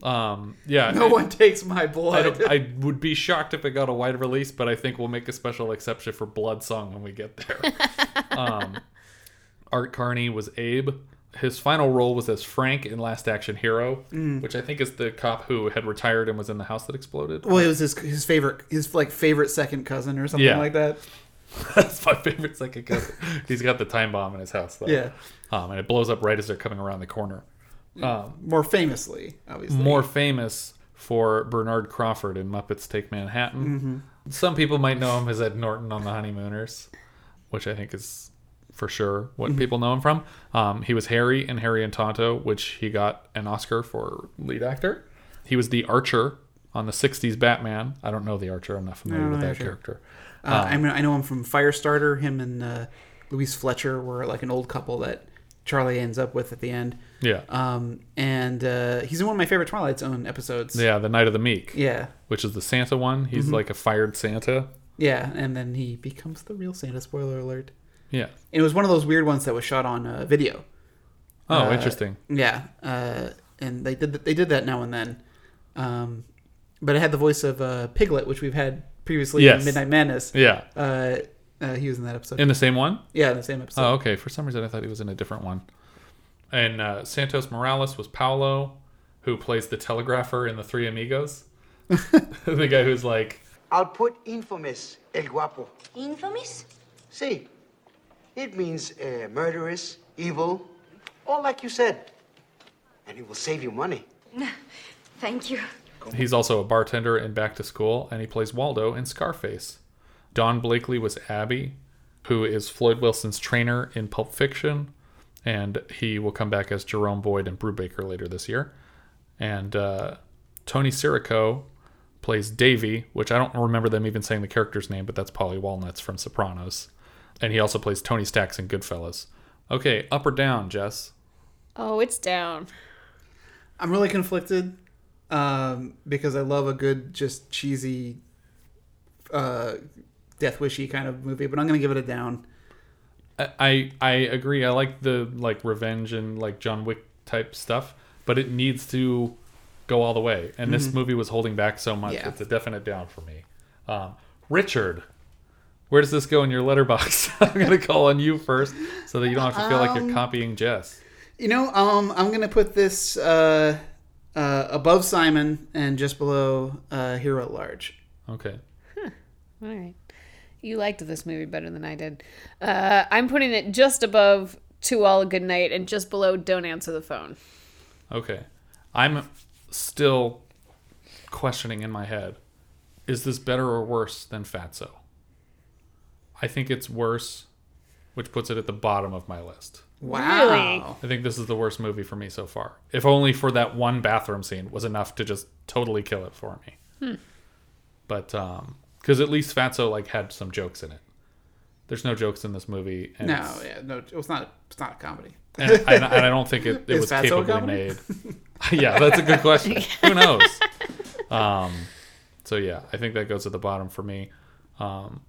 Um, yeah, No I- one takes my blood. don't- I would be shocked if it got a wide release, but I think we'll make a special exception for Blood Song when we get there. um, Art Carney was Abe. His final role was as Frank in Last Action Hero, Mm. which I think is the cop who had retired and was in the house that exploded. well, it was his his favorite, his like favorite second cousin or something Yeah. like that. That's my favorite second cousin. He's got the time bomb in his house, though. Yeah. Um, and it blows up right as they're coming around the corner. Um, More famously, obviously. more famous for Bernard Crawford in Muppets Take Manhattan. Mm-hmm. Some people might know him as Ed Norton on The Honeymooners, which I think is for sure Mm-hmm. what people know him from. Um, he was Harry in Harry and Tonto, which he got an Oscar for lead actor. He was the Archer on the '60s Batman. I don't know the Archer. I'm not familiar No, with that sure. character. Uh, I mean, I know him from Firestarter. Him and uh, Louise Fletcher were like an old couple that Charlie ends up with at the end. Yeah, Um, and uh, he's in one of my favorite Twilight Zone episodes. yeah, the Night of the Meek, Yeah. which is the Santa one. He's Mm-hmm. like a fired Santa. Yeah, and then he becomes the real Santa. Spoiler alert. Yeah. And it was one of those weird ones that was shot on uh, video. Oh, Uh, interesting. Yeah, uh, and they did they did that now and then. Um, but it had the voice of uh, Piglet, which we've had previously Yes. in Midnight Madness. Yeah. Uh, uh, he was in that episode. Yeah. He was in that episode. In the same one? yeah, in the same episode. Oh, okay. For some reason, I thought he was in a different one. And uh, Santos Morales was Paolo, who plays the telegrapher in The Three Amigos. the guy who's like, I'll put infamous, el guapo. Infamous? See, it means uh, murderous, evil, all like you said. And it will save you money. Thank you. he's also a bartender in Back to School, and he plays Waldo in Scarface. Don Blakely was Abby, who is Floyd Wilson's trainer in Pulp Fiction, and he will come back as Jerome Boyd in Brubaker later this year. And uh, Tony Sirico plays Davy, which I don't remember them even saying the character's name, but that's Paulie Walnuts from Sopranos. And he also plays Tony Stacks in Goodfellas. Okay, up or down, Jess? Oh, it's down. I'm really conflicted um, because I love a good, just cheesy, uh, death wishy kind of movie, but I'm gonna give it a down. I I agree. I like the like revenge and like John Wick type stuff, but it needs to go all the way. And this movie was holding back so much. Yeah. It's a definite down for me. Um, Richard, where does this go in your Letterboxd? I'm gonna call on you first, so that you don't have to feel like you're copying Jess. You know, um, I'm gonna put this uh, uh, above Simon and just below uh, Hero at Large. Okay. All right. You liked this movie better than I did. Uh, I'm putting it just above To All a Good Night and just below Don't Answer the Phone. Okay. I'm still questioning in my head is this better or worse than Fatso? I think it's worse, which puts it at the bottom of my list. Wow. Really? I think this is the worst movie for me so far. If only for that one bathroom scene was enough to just totally kill it for me. But um because at least Fatso like had some jokes in it. There's no jokes in this movie. And No, it's- yeah, no, it was not. It's not a comedy. and, and, and I don't think it, it Is was Fatso capably made. yeah, that's a good question. Who knows? Um, so yeah, I think that goes at the bottom for me. Um,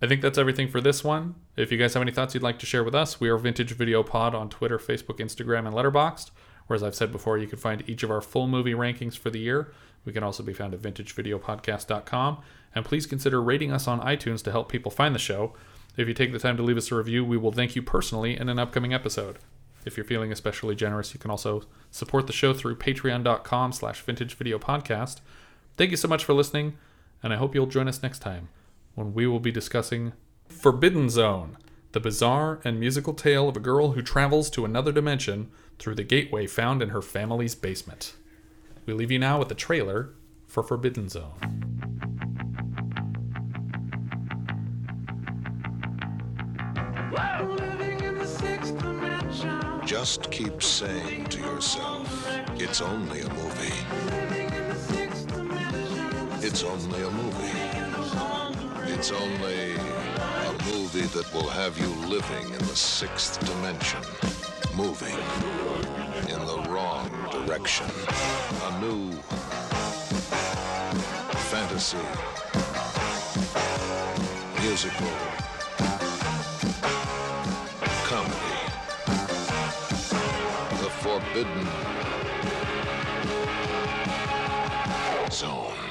I think that's everything for this one. If you guys have any thoughts you'd like to share with us, we are Vintage Video Pod on Twitter, Facebook, Instagram, and Letterboxd. Where, as I've said before, you can find each of our full movie rankings for the year. We can also be found at vintagevideopodcast.com. And please consider rating us on iTunes to help people find the show. If you take the time to leave us a review, we will thank you personally in an upcoming episode. If you're feeling especially generous, you can also support the show through patreon.com slash vintage video podcast. Thank you so much for listening, and I hope you'll join us next time when we will be discussing Forbidden Zone, the bizarre and musical tale of a girl who travels to another dimension through the gateway found in her family's basement. We leave you now with the trailer for Forbidden Zone. Just keep saying to yourself, it's only a movie. It's only a movie. It's only a movie that will have you living in the sixth dimension, moving in the wrong direction. A new fantasy, musical, comedy. The Forbidden Zone.